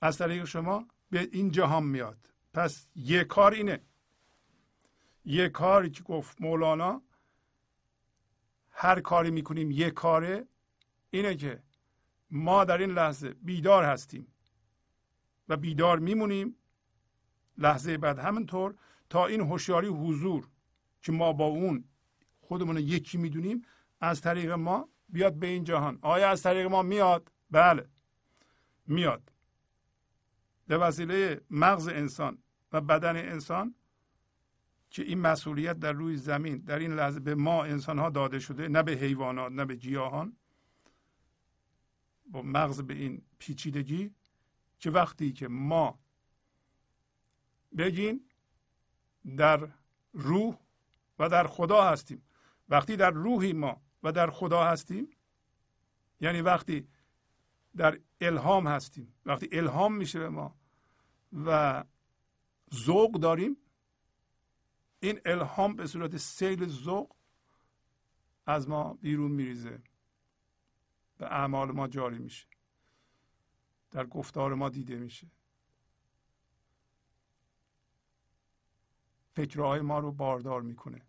از طریق شما به این جهان میاد. پس یه کار اینه. یه کاری که گفت مولانا هر کاری می‌کنیم یه کاره اینه که ما در این لحظه بیدار هستیم و بیدار میمونیم لحظه بعد. همینطور تا این هوشیاری حضور که ما با اون خودمون یکی می‌دونیم از طریق ما بیاد به این جهان. آیا از طریق ما میاد؟ بله. میاد. به وسیله مغز انسان. و بدن انسان که این مسئولیت در روی زمین در این لحظه به ما انسان ها داده شده نه به حیوانات نه به گیاهان با مغز به این پیچیدگی که وقتی که ما بگین در روح و در خدا هستیم. وقتی در روحی ما و در خدا هستیم یعنی وقتی در الهام هستیم. وقتی الهام میشه به ما و ذوق داریم. این الهام به صورت سیل ذوق از ما بیرون میریزه. به اعمال ما جاری میشه. در گفتار ما دیده میشه. فکرهای ما رو باردار می‌کنه.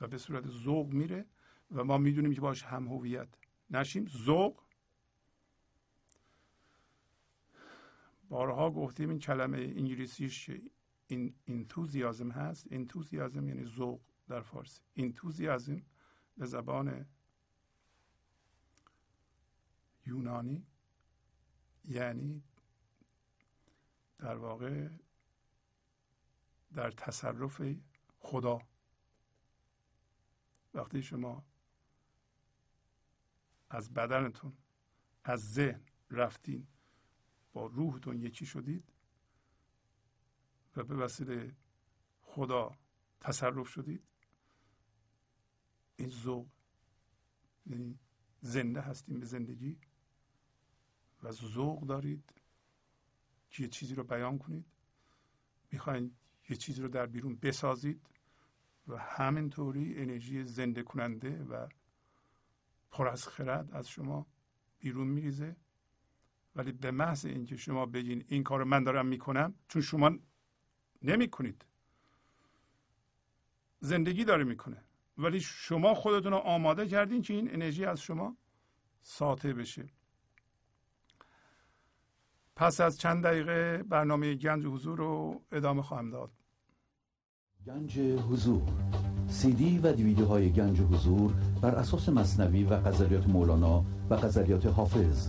و به صورت ذوق میره و ما می‌دونیم که باش هم هویت. نشیم. ذوق بارها گفتیم این کلمه انگلیسیش این انتوزیازم هست. انتوزیازم یعنی ذوق در فارسی. انتوزیازم به زبان یونانی یعنی در واقع در تصرف خدا. وقتی شما از بدنتون از ذهن رفتین با روحتون یکی شدید و به وسیله خدا تصرف شدید. این ذوق یعنی زنده هستیم به زندگی و ذوق دارید که یه چیزی رو بیان کنید. می‌خواین یه چیزی رو در بیرون بسازید و همینطوری انرژی زنده کننده و پر از خرد از شما بیرون میریزه. ولی به محض اینکه شما بگین این کار من دارم می‌کنم چون شما نمی‌کنید. زندگی داره می‌کنه. ولی شما خودتون رو آماده کردین که این انرژی از شما ساطع بشه. پس از چند دقیقه برنامه گنج حضور رو ادامه خواهم داد. گنج حضور. سی دی و دیویدیو های گنج حضور بر اساس مصنوی و قذریات مولانا و قذریات حافظ.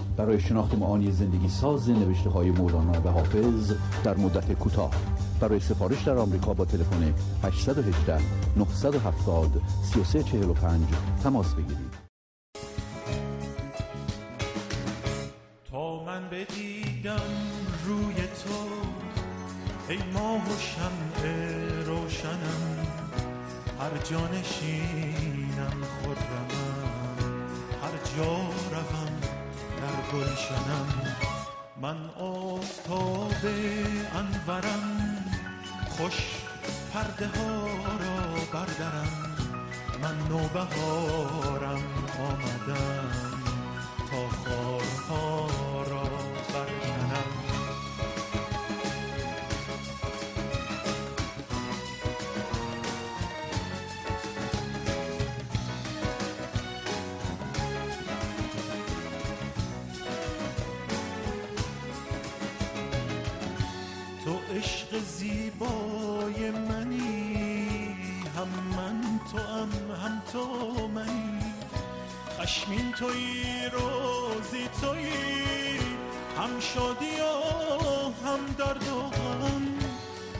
برای شناخت معانی زندگی ساز نوشته های مولانا و حافظ در مدت کوتاه. برای سفارش در آمریکا با تلفن 818 970 3345 تماس بگیرید. تا من بدیدم روی تو ای ماه و شمع روشنم هر جانشینم خودمم هر جا گلشنم. من آفتاب انورم. خوش پرده ها را بردارم من نوبهارم آمدم تا خارها زیبای منی. هم من تو هم هم تو منی. خشمین توی روزی توی. هم شادی و هم درد و غم.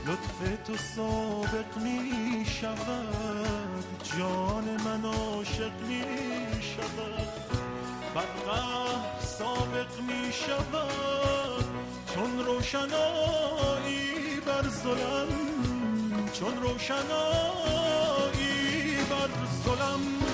لطف تو سابق می شود. جان من عاشق می شود. بر سابق می شود. چون روشنایی بر ظلم چون روشنایی بر ظلم.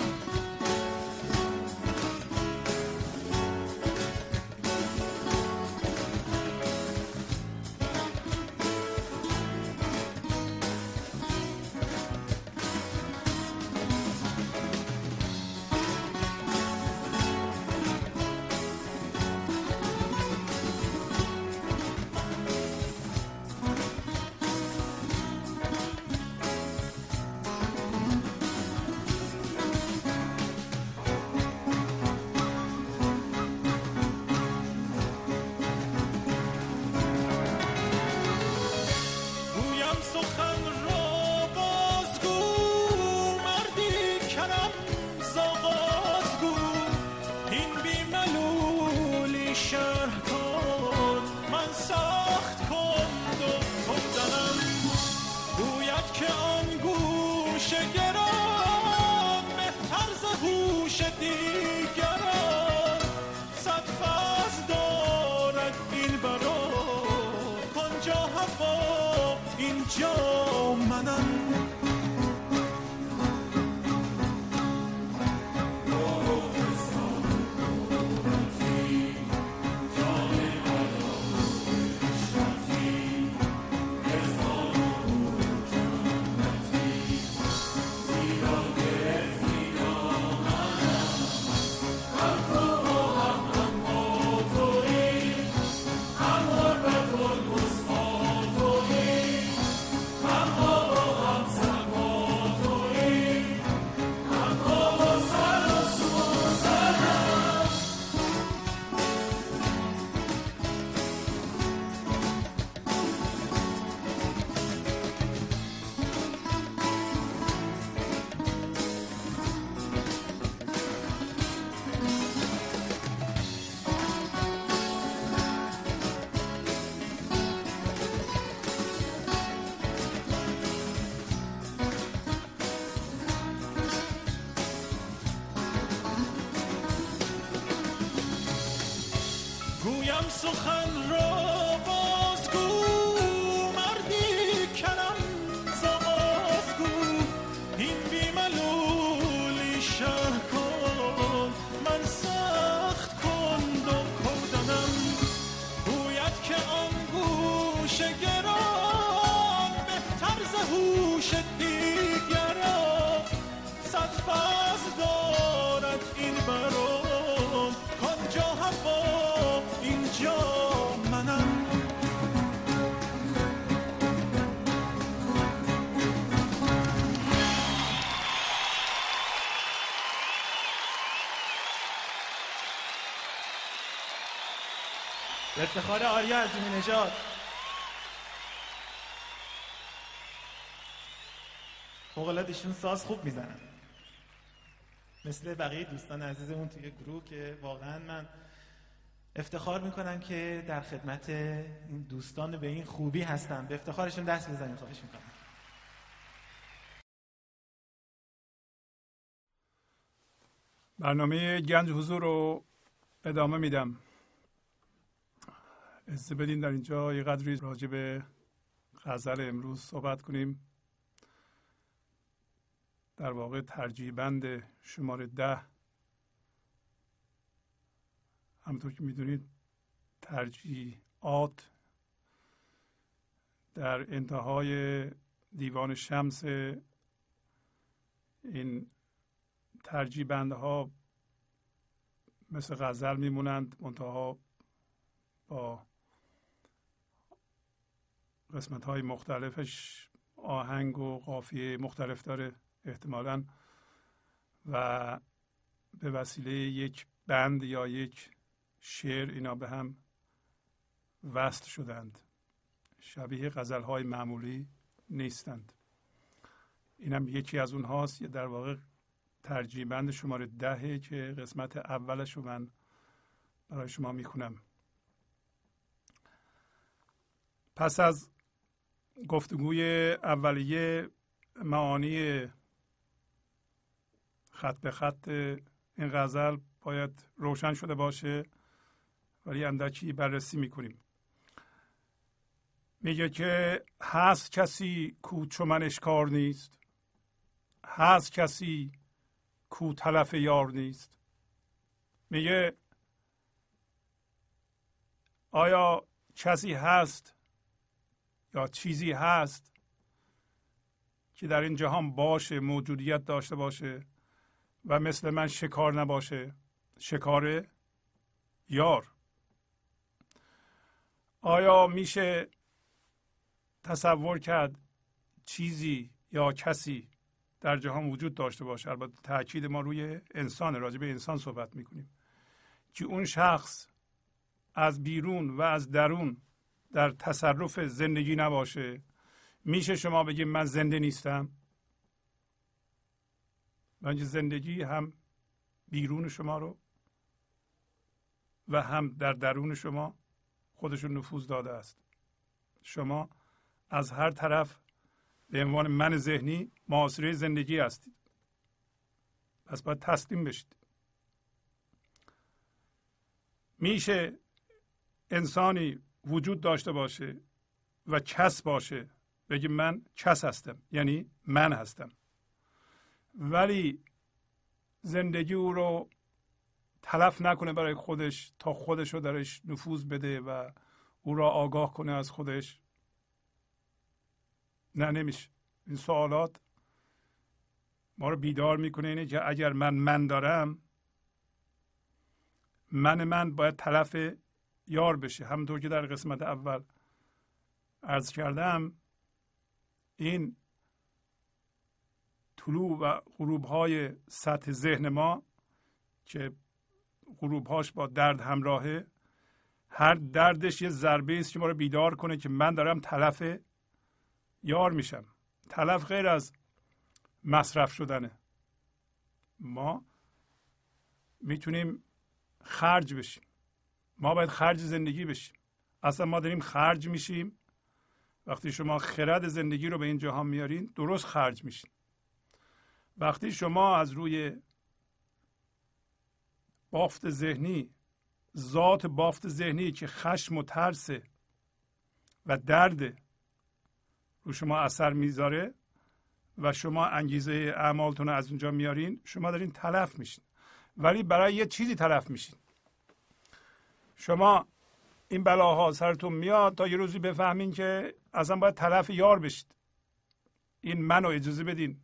افتخار آریا عظیمی نژاد. فوق ایشون ساز خوب می‌زنن. مثل بقیه دوستان عزیزمون توی گروه که واقعا من افتخار می‌کنم که در خدمت این دوستان به این خوبی هستم. به افتخارشون دست بزنیم خواهش می‌کنم. برنامه گنج حضور رو ادامه میدم. اجازه بدین در اینجا. یه قدری راجع به غزل امروز صحبت کنیم. در واقع ترجیح بند شماره ده. همطور که می‌دونید ترجیحات در انتهای دیوان شمس این ترجیح ها مثل غزل میمونند. منتها با قسمت های مختلفش آهنگ و قافیه مختلف داره احتمالا. و به وسیله یک بند یا یک شعر اینا به هم وصل شدند. شبیه غزل های معمولی نیستند. اینم یکی از اونهاست یا در واقع ترجیح بند شماره دهه که قسمت اولش رو من برای شما می‌کنم پس از گفتگوی اولیه معانی خط به خط این غزل باید روشن شده باشه ولی اندکی بررسی می‌کنیم. میگه که هست کسی کو چو من اشکار نیست؟ هست کسی کو تلف یار نیست؟ میگه آیا کسی هست یا چیزی هست که در این جهان باشه موجودیت داشته باشه و مثل من شکار نباشه شکار یار. آیا میشه تصور کرد چیزی یا کسی در جهان وجود داشته باشه؟ البته تاکید ما روی انسان راجع به انسان صحبت می‌کنیم. که اون شخص از بیرون و از درون در تصرف زندگی نباشه. میشه شما بگید من زنده نیستم؟ بنج زندگی هم بیرون شما رو و هم در درون شما خودشون نفوذ داده است. شما از هر طرف به عنوان من ذهنی معاصره زندگی هستید. پس باید تسلیم بشید. میشه انسانی وجود داشته باشه و کس باشه بگه من کس هستم یعنی من هستم. ولی زندگی او رو تلف نکنه برای خودش تا خودش رو درش نفوذ بده و او را آگاه کنه از خودش. نه نمیشه. این سوالات ما رو بیدار می‌کنه اینه که اگر من من دارم من من باید طرف یار بشه همونطور که در قسمت اول عرض کردم این طلوع و غروب های سطح ذهن ما که غروب هاش با درد همراهه هر دردش یه ضربه است که ما رو بیدار کنه که من دارم تلف یار میشم. تلف غیر از مصرف شدنه. ما می‌تونیم خرج بشیم. ما باید خرج زندگی بشیم. اصلا ما داریم خرج میشیم. وقتی شما خرد زندگی رو به این جهان میارین درست خرج میشین. وقتی شما از روی بافت ذهنی ذات بافت ذهنی که خشم و ترس و درد رو شما اثر می‌ذاره و شما انگیزه اعمالتون رو از اونجا میارین شما دارین تلف میشین. ولی برای یه چیزی تلف میشین. شما این بلاها سرتون میاد تا یه روزی بفهمین که اصلا باید تلف یار بشید. این منو اجازه بدین.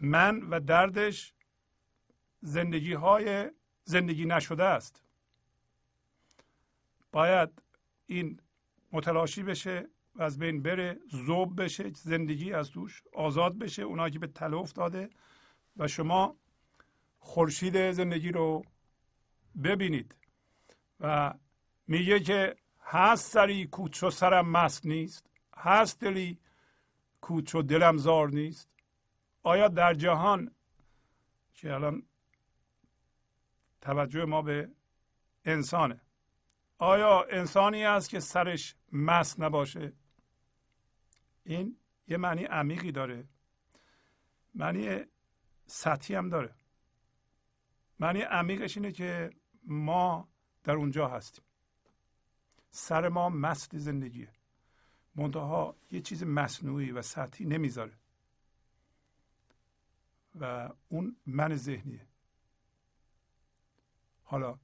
من و دردش زندگی های زندگی نشده است. باید این متلاشی بشه و از بین بره زوب بشه زندگی از توش آزاد بشه اونایی که به تله افتاده و شما خورشید زندگی رو ببینید. و میگه که هست سری کوچو سرم مست نیست هست دلی کوچو دلم زار نیست. آیا در جهان که الان توجه ما به انسانه آیا انسانی است که سرش مست نباشه؟ این یه معنی عمیقی داره. معنی سطحی هم داره. معنی عمیقش اینه که ما در اونجا هستیم. سر ما مست زندگیه. منتها یه چیز مصنوعی و سطحی نمی‌ذاره. و اون من ذهنیه. حالا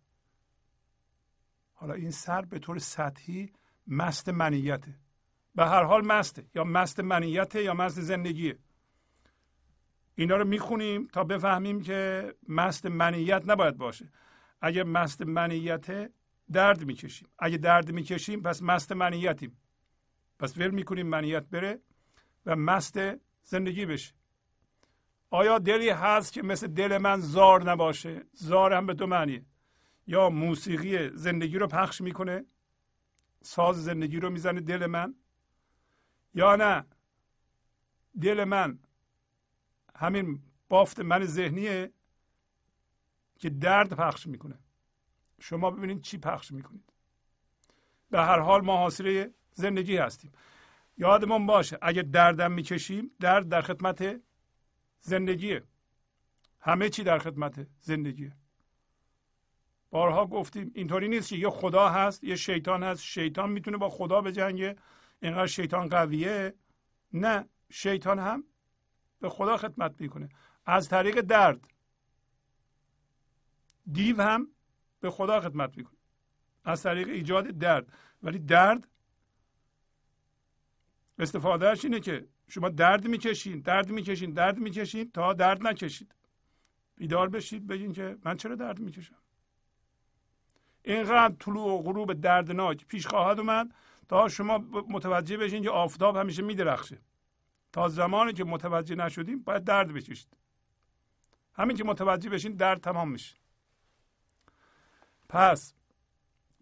حالا این سر به طور سطحی مست منیته. به هر حال مسته. یا مست منیته یا مست زندگیه. اینا رو می‌خونیم تا بفهمیم که مست منیت نباید باشه. اگه مست منیت درد می‌کشیم. اگه درد می‌کشیم پس مست منیتیم. پس ول می‌کنیم منیت بره و مست زندگی بشه. آیا دلی هست که مثل دل من زار نباشه؟ زار هم به دو معنیه. یا موسیقی زندگی رو پخش می‌کنه ساز زندگی رو می‌زنه دل من یا نه؟ دل من همین بافت من ذهنیه. که درد پخش می‌کنه. شما ببینید چی پخش می‌کنید. به هر حال ما حاصل زندگی هستیم. یادمون باشه اگه دردم می‌کشیم درد در خدمت زندگیه. همه چی در خدمت زندگیه. بارها گفتیم اینطوری نیست که یه خدا هست یه شیطان هست. شیطان می‌تونه با خدا بجنگه. اینقدر شیطان قویه. نه شیطان هم به خدا خدمت می‌کنه. از طریق درد. دیو هم به خدا خدمت می‌کنه. از طریق ایجاد درد. ولی درد استفادهش اینه که شما درد می‌کشین درد می‌کشین درد می‌کشین تا درد نکشید. بیدار بشید بگین که من چرا درد می‌کشم؟ اینقدر طلوع و غروب دردناک پیش خواهد اومد تا شما متوجه بشین که آفتاب همیشه میدرخشه. تا زمانی که متوجه نشدیم باید درد بکشید. همین که متوجه بشین درد تمام میشه. پس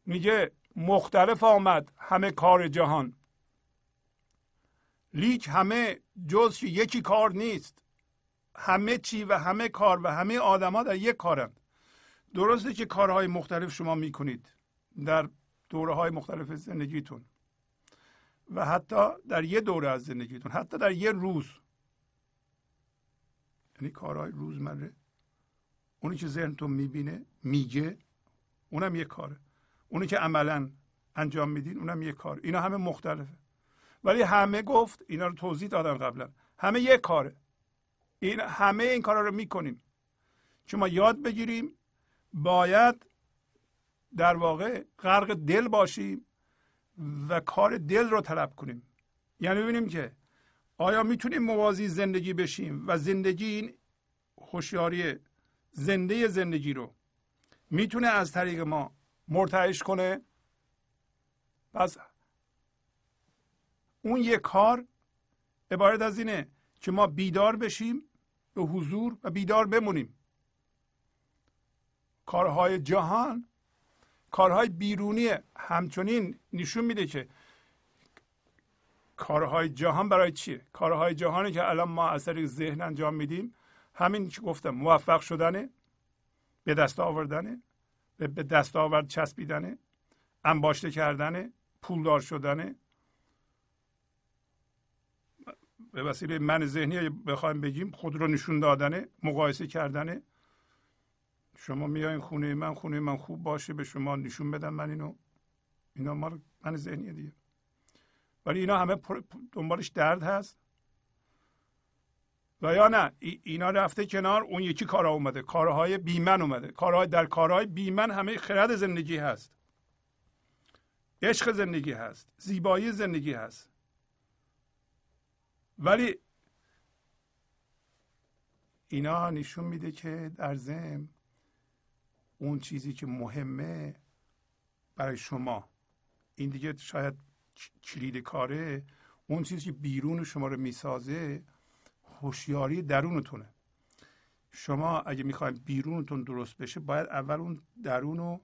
میگه مختلف آمد همه کار جهان. لیک همه جز که یکی کار نیست. همه چی و همه کار و همه آدما در یک کارند. درسته که کارهای مختلف شما می‌کنید در دوره های مختلف زندگیتون و حتی در یه دوره از زندگیتون حتی در یه روز. یعنی کارهای روزمره. اونی که ذهنتون می‌بینه میگه. اونم یه کاره. اونی که عملا انجام میدین اونم یه کار اینا همه مختلفه. ولی همه گفت اینا رو توضیح دادم قبلا. همه یه کاره. این همه این کارا رو می‌کنیم چون ما یاد بگیریم باید در واقع غرق دل باشیم و کار دل رو طلب کنیم. یعنی ببینیم که آیا می‌تونیم موازی زندگی بشیم و زندگی این هوشیاری زنده زندگی رو می‌تونه از طریق ما مرتعش کنه. پس اون یه کار عبارت از اینه که ما بیدار بشیم به حضور و بیدار بمونیم. کارهای جهان کارهای بیرونی همچنین نشون میده که کارهای جهان برای چیه؟ کارهای جهانی که الان ما از طریق ذهن انجام میدیم همین که گفتم موفق شدنه. به دست آوردنه به دست آورد چسبیدنه انباشته کردنه پولدار شدنه. به وسیله من ذهنی بخوایم بگیم خود رو نشون دادنه مقایسه کردنه. شما میایین خونه من خونه من خوب باشه به شما نشون بدم من اینو. اینا مال من ذهنیه دیگه. ولی اینا همه دنبالش درد هست. و یا نه؟ اینا رفته کنار اون یکی کارها اومده. کارهای بیمن اومده. کارهای در کارهای بیمن همه خرد زندگی هست. عشق زندگی هست. زیبایی زندگی هست. ولی اینا نشون میده که در ضمن اون چیزی که مهمه برای شما. این دیگه شاید کلید کاره. اون چیزی که بیرون شما رو می‌سازه هوشیاری درونتونه. شما اگه می‌خواید بیرونتون درست بشه باید اول اون درون رو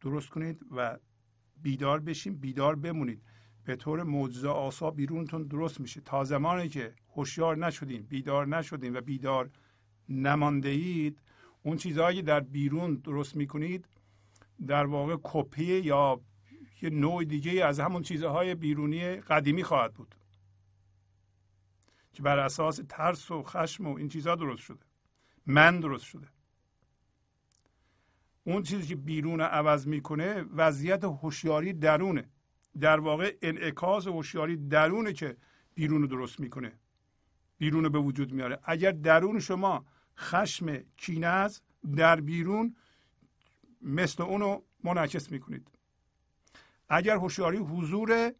درست کنید و بیدار بشین بیدار بمونید. به طور معجزه آسا بیرونتون درست میشه. تا زمانی که هوشیار نشدین بیدار نشدین و بیدار نمانده اید اون چیزهایی در بیرون درست می‌کنید در واقع کپی یا یه نوع دیگه از همون چیزهای بیرونی قدیمی خواهد بود. که بر اساس ترس و خشم و این چیزها درست شده. من درست شده. اون چیزی که بیرون عوض می‌کنه وضعیت هوشیاری درونه. در واقع انعکاس هوشیاری درونه که بیرون رو درست می‌کنه. بیرون رو به وجود میاره. اگر درون شما خشم کینه است در بیرون مثل اونو منعکس می‌کنید. اگر هوشیاری حضور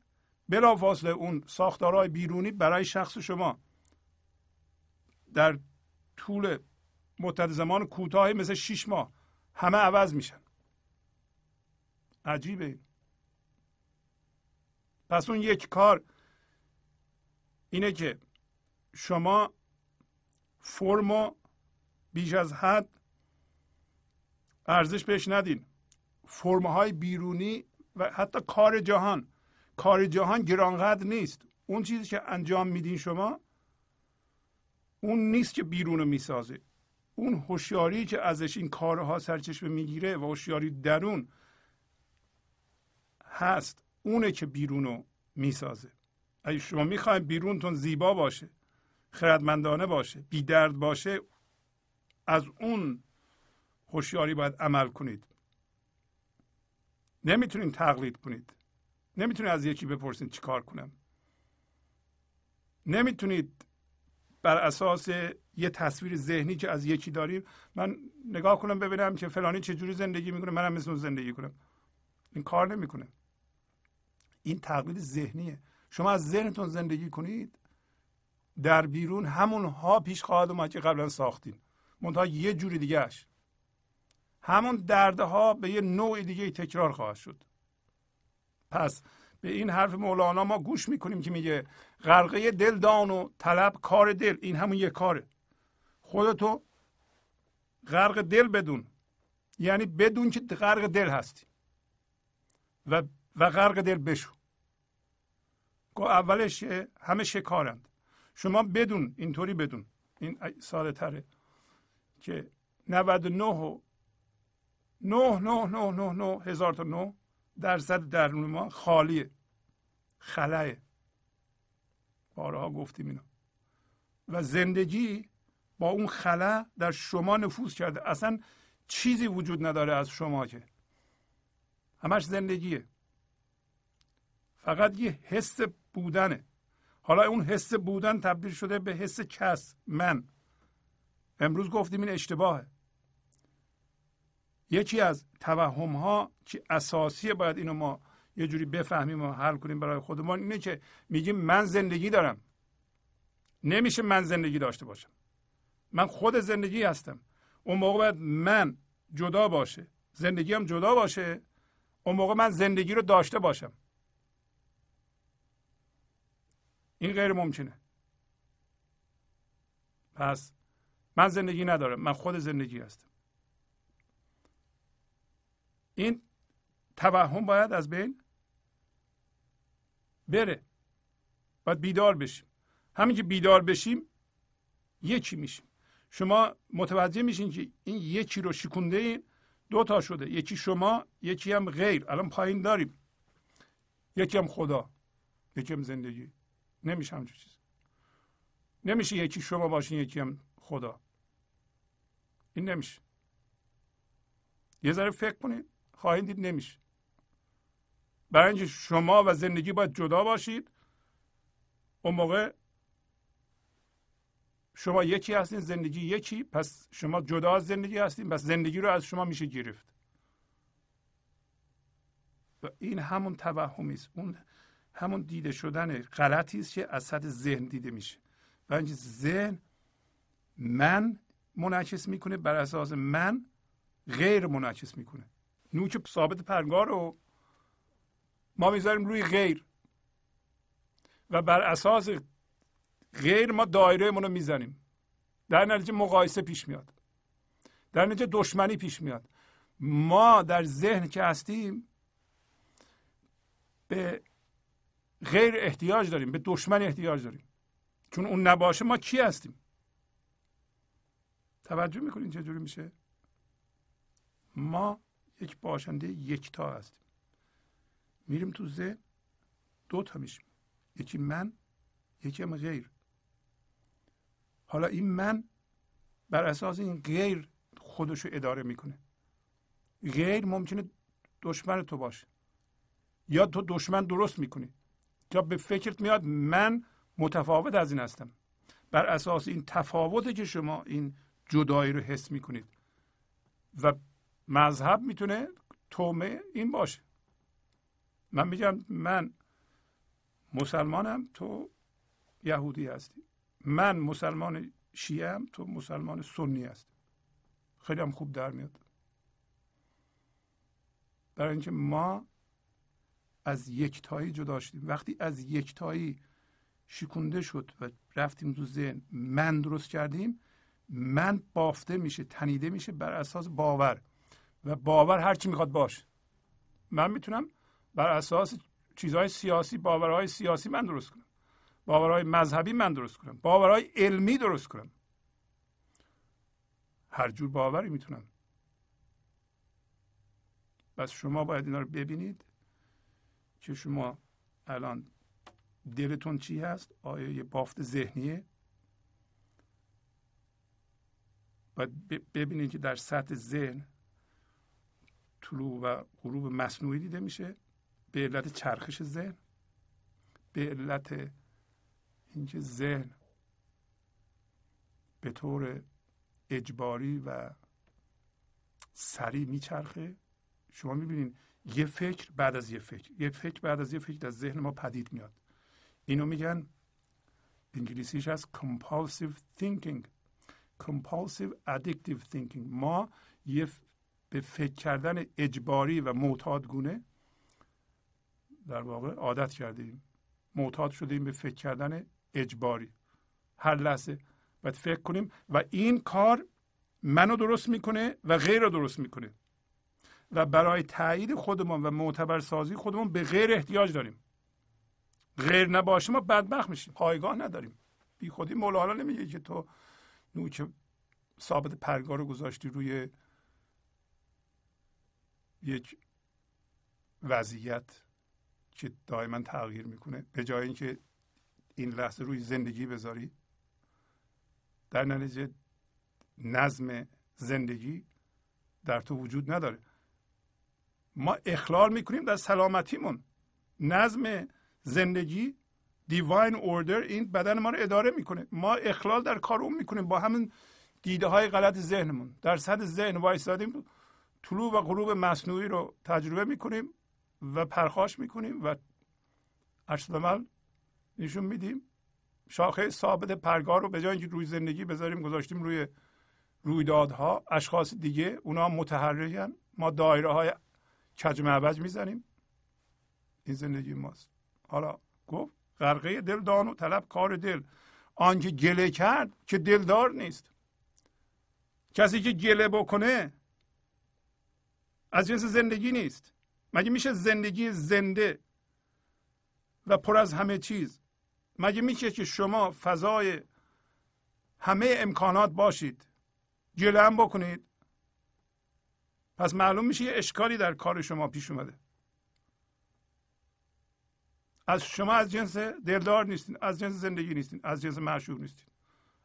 بلافاصله اون ساختارهای بیرونی برای شخص شما در طول مدت زمان کوتاهی مثل شیش ماه همه عوض میشن. عجیبه. پس اون یک کار اینه که شما فرمو بیش از حد ارزش بهش ندین. فرمهای بیرونی و حتی کار جهان. کار جهان گرانقدر نیست. اون چیزی که انجام میدین شما اون نیست که بیرون رو می‌سازه. اون هوشیاری که ازش این کارها سرچشمه می‌گیره و هوشیاری درون هست اونه که بیرون رو می‌سازه. اگه شما می‌خواید بیرونتون زیبا باشه خردمندانه باشه بی درد باشه از اون هوشیاری باید عمل کنید. نمی‌تونید تقلید کنید. نمی‌تونید از یکی بپرسید چی کار کنم. نمی‌تونید بر اساس یه تصویر ذهنی که از یکی داریم من نگاه کنم ببینم که فلانی چجوری زندگی می‌کنه منم مثل اون زندگی کنم. این کار نمی‌کنه. این تقلید ذهنیه. شما از ذهنتون زندگی کنید در بیرون همون ها پیش خواهد اومد که قبلا ساختین. منتها یه جوری دیگهش همون دردها به یه نوع دیگه تکرار خواهد شد. پس به این حرف مولانا ما گوش می‌کنیم که میگه غرقه دل دان و طلب کار دل این همون یه کاره. خودتو غرق دل بدون. یعنی بدون که غرق دل هستی. و و غرق دل بشو. اولش همه شکارند. شما بدون اینطوری بدون. این ساده تره که 99 و 9 9 9 9 9 هزار تا 9 درصد درون ما خالیه. خلاه بارها گفتیم اینو. و زندگی با اون خلا در شما نفوذ کرده. اصلا چیزی وجود نداره از شما که. همش زندگیه. فقط یه حس بودنه. حالا اون حس بودن تبدیل شده به حس کس من. امروز گفتیم این اشتباهه. یکی از توهم ها که اساسی باید اینو ما یه جوری بفهمیم و حل کنیم برای خودمان اینه که میگیم من زندگی دارم. نمیشه من زندگی داشته باشم. من خود زندگی هستم. اون موقع باید من جدا باشه. زندگی هم جدا باشه. اون موقع من زندگی رو داشته باشم. این غیر ممکنه. پس من زندگی ندارم. من خود زندگی هستم. این توهم باید از بین بره. باید بیدار بشیم. همین که بیدار بشیم یکی میشیم. شما متوجه میشین که این یکی رو شکونده این دو تا شده. یکی شما یکی هم غیر. الان پایین داریم. یکی هم خدا یکی هم زندگی. نمیشه همچون چیز نمیشه یکی شما باشین یکی هم خدا. این نمیشه. یه ذره فکر کنید خواهید دید نمیشه. برای اینکه شما و زندگی باید جدا باشید اون موقع شما یکی هستین زندگی یکی پس شما جدا از زندگی هستین پس زندگی رو از شما میشه گرفت. این همون توهمی است اون همون دیده شدن غلطی است که از سطح ذهن دیده میشه. و اینکه ذهن من منعکس می‌کنه بر اساس من غیر منعکس می‌کنه. نوک ثابت پرگار رو ما می‌ذاریم روی غیر. و بر اساس غیر ما دایره رو می‌زنیم. در نتیجه مقایسه پیش میاد. در نتیجه دشمنی پیش میاد. ما در ذهن که هستیم به غیر احتیاج داریم به دشمن احتیاج داریم. چون اون نباشه ما کی هستیم؟ توجه می‌کنین چجوری میشه؟ ما یک باشنده یکتا هستیم میریم تو ذهن. دو تا میشیم. یکی من یکی هم غیر. حالا این من بر اساس این غیر خودش رو اداره می‌کنه. غیر ممکنه دشمن تو باشه. یا تو دشمن درست می‌کنی. یا به فکرت میاد من متفاوت از این هستم. بر اساس این تفاوته که شما این جدایی رو حس می‌کنید. و مذهب می‌تونه تومه این باشه. من میگم من مسلمانم تو یهودی هستی. من مسلمان شیعه هم تو مسلمان سنی هستی. خیلی هم خوب در میاد. برای اینکه ما از یکتایی جدا شدیم. وقتی از یکتایی شکونده شد و رفتیم تو ذهن من درست کردیم من بافته میشه تنیده میشه بر اساس باور. و باور هر چی می‌خواد باشه. من می‌تونم بر اساس چیزهای سیاسی باورهای سیاسی من درست کنم. باورهای مذهبی من درست کنم. باورهای علمی درست کنم. هر جور باوری می‌تونم. پس شما باید اینا رو ببینید که شما الان دلتون چی هست؟ آیا یه بافت ذهنیه؟ باید ببینید که در سطح ذهن طلوع و غروب مصنوعی دیده میشه به علت چرخش ذهن به علت اینکه ذهن به طور اجباری و سریع میچرخه. شما می‌بینید یه فکر بعد از یه فکر یه فکر بعد از یه فکر در ذهن ما پدید میاد. اینو میگن انگلیسیش از compulsive thinking compulsive addictive thinking. ما یه به فکر کردن اجباری و معتادگونه در واقع عادت کردیم. معتاد شدیم به فکر کردن اجباری. هر لحظه باید فکر کنیم و این کار منو درست می‌کنه و غیر رو درست می‌کنه. و برای تایید خودمون و معتبر سازی خودمون به غیر احتیاج داریم. غیر نباشه ما بدبخت میشیم. پایگاه نداریم. بی خودی مولانا نمیگه که تو نوک ثابت پرگار رو گذاشتی روی یک وضعیت که دائما تغییر می‌کنه. به جای اینکه این لحظه روی زندگی بذاری در نتیجه نظم زندگی در تو وجود نداره. ما اخلال می‌کنیم در سلامتیمون. نظم زندگی دیواین اوردر این بدن ما رو اداره می‌کنه. ما اخلال در کار اون می‌کنیم با همین دیده های غلط ذهنمون. در صد ذهن وایستادیم طلوع و غروب مصنوعی رو تجربه می‌کنیم و پرخاش می‌کنیم و عمل نشون میدیم. شاخه ثابت پرگار رو به جای اینکه روی زندگی بذاریم گذاشتیم روی رویدادها. اشخاص دیگه اونا متحرکن. ما دایره های کج معوج می‌زنیم. این زندگی ماست. حالا گفت غرقه دل دان و طلب کار دل. آنکه گله کرد که دلدار نیست. کسی که گله بکنه از جنس زندگی نیست. مگه میشه زندگی زنده و پر از همه چیز؟ مگه میشه که شما فضای همه امکانات باشید گله هم بکنید؟ پس معلوم میشه یه اشکالی در کار شما پیش اومده. از شما از جنس دلدار نیستین از جنس زندگی نیستین از جنس معشوق نیستین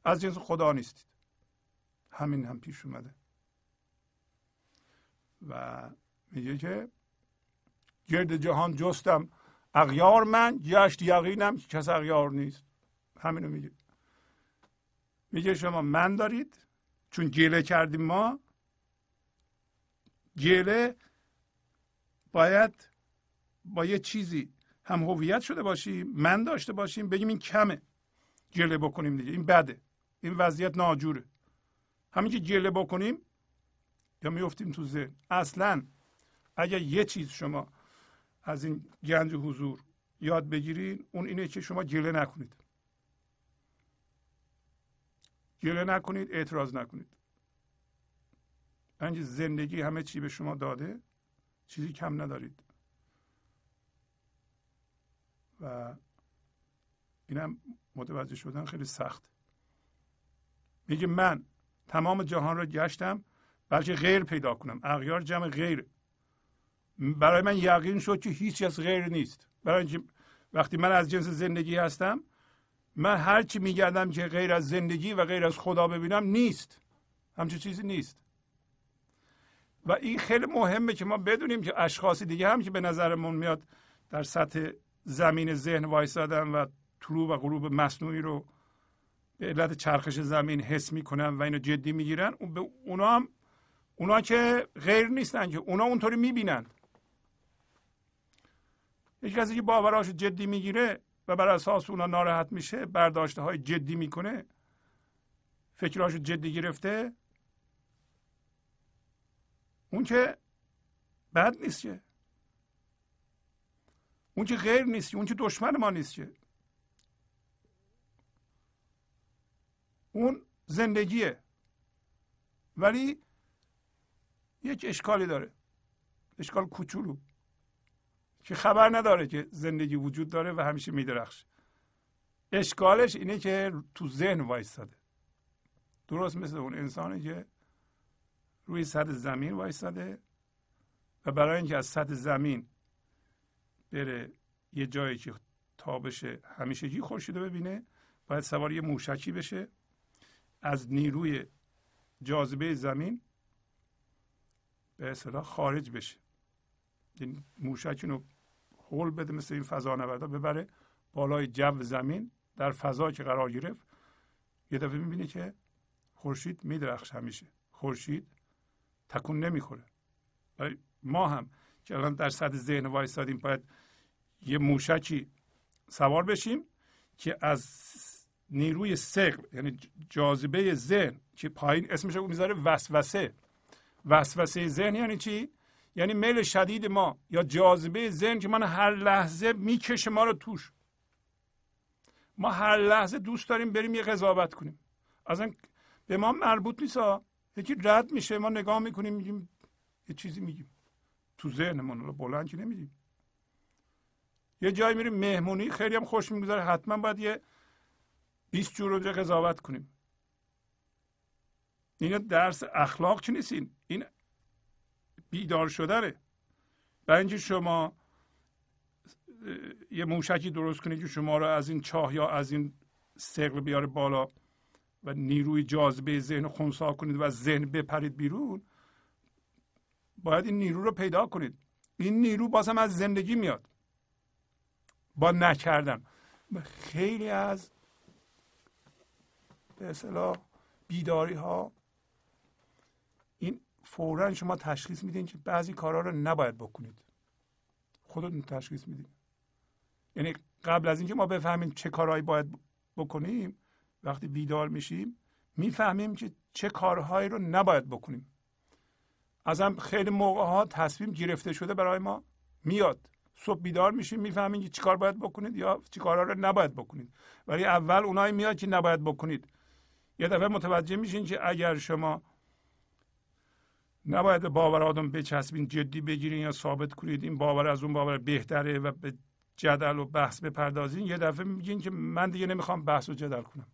از جنس خدا نیستید همین هم پیش اومده. و میگه که گرد جهان جستم. اغیار من گشت یقینم که کس اغیار نیست. همینو میگه. میگه شما من دارید چون گله کردیم ما. گله باید با یه چیزی هم هویت شده باشیم من داشته باشیم بگیم این کمه. گله بکنیم دیگه. این بده. این وضعیت ناجوره. همین که گله بکنیم یا میفتیم تو ذهن. اصلا اگر یه چیز شما از این گنج حضور یاد بگیرین اون اینه که شما گله نکنید. گله نکنید اعتراض نکنید. اینکه زندگی همه چی به شما داده چیزی کم ندارید. و اینم متوجه شدن خیلی سخت. میگه من تمام جهان را گشتم بلکه غیر پیدا کنم. اغیار جمع غیر. برای من یقین شد که هیچ از غیر نیست. برای وقتی من از جنس زندگی هستم من هر چی میگردم که غیر از زندگی و غیر از خدا ببینم نیست. همچون چیزی نیست. و این خیلی مهمه که ما بدونیم که اشخاص دیگه هم که به نظرمون میاد در سطح زمین ذهن وایسادن و طلوع و غروب مصنوعی رو به علت چرخش زمین حس می‌کنن و اینو جدی می‌گیرن اونا هم اونا که غیر نیستن که اونا اونطوری می‌بینن. یک کسی که باوراش جدی می‌گیره و بر اساس اونا ناراحت میشه برداشته های جدی می‌کنه فکراشو جدی گرفته اون که بد نیست که. اون که غیر نیست اون که دشمن ما نیست که. اون زندگیه. ولی یک اشکالی داره. اشکال کوچولو. که خبر نداره که زندگی وجود داره و همیشه میدرخش اشکالش اینه که تو ذهن وایستاده. درست مثل اون انسانی که روی سطح زمین وایستاده و برای اینکه از سطح زمین بره یه جایی که تابش همیشگی خورشید رو ببینه باید سوار یه موشکی بشه از نیروی جاذبه زمین به اصطلاح خارج بشه. این موشک اینو حول بده مثل این فضا نوردا ببره بالای جو زمین در فضا که قرار گرفت. یه دفعه می‌بینی که خورشید میدرخش همیشه. خورشید تکون نمی‌خوره. ما هم که الان در سطح ذهن وایستادیم باید یه موشکی سوار بشیم که از نیروی سقل یعنی جاذبه ذهن که پایین اسمش رو می‌ذاره وسوسه. وسوسه ذهن. یعنی چی؟ یعنی میل شدید ما یا جاذبه ذهن که من هر لحظه می‌کشه ما رو توش. ما هر لحظه دوست داریم بریم یه قضاوت کنیم. اصلا به ما مربوط نیست یکی رد میشه ما نگاه می‌کنیم میگیم یه چیزی میگیم. تو ذهنمون رو بلند که نمیدیم یه جایی میریم مهمونی خیلی هم خوش می‌گذاره حتما باید یه 20 جور اونجا قضاوت کنیم. این درس اخلاق چی نیستین؟ این بیدار شدنه. برای اینکه شما یه موشکی درست کنید که شما رو از این چاه یا از این سقل بیاره بالا و نیروی جاذبه ذهن خونسا کنید و ذهن بپرید بیرون باید این نیرو رو پیدا کنید. این نیرو بازم از زندگی میاد. با نکردن. خیلی از به اصطلاح بیداری ها فورا شما تشخیص میدین که بعضی کارها رو نباید بکنید. خودتون تشخیص میدین. یعنی قبل از اینکه ما بفهمیم چه کارهایی باید بکنیم وقتی بیدار میشیم می‌فهمیم که چه کارهایی رو نباید بکنیم. ازم خیلی موقع ها تصمیم گرفته شده برای ما میاد. صبح بیدار میشیم می‌فهمیم که چیکار باید بکنید یا چیکارها رو نباید بکنید. ولی اول اونایی میاد که نباید بکنید. یه دفعه متوجه میشین که اگر شما نباید باور آدم بچسبین جدی بگیرین یا ثابت کنید. این باور از اون باور بهتره و به جدل و بحث بپردازین. یه دفعه میگین که من دیگه نمی‌خوام بحث و جدل کنم.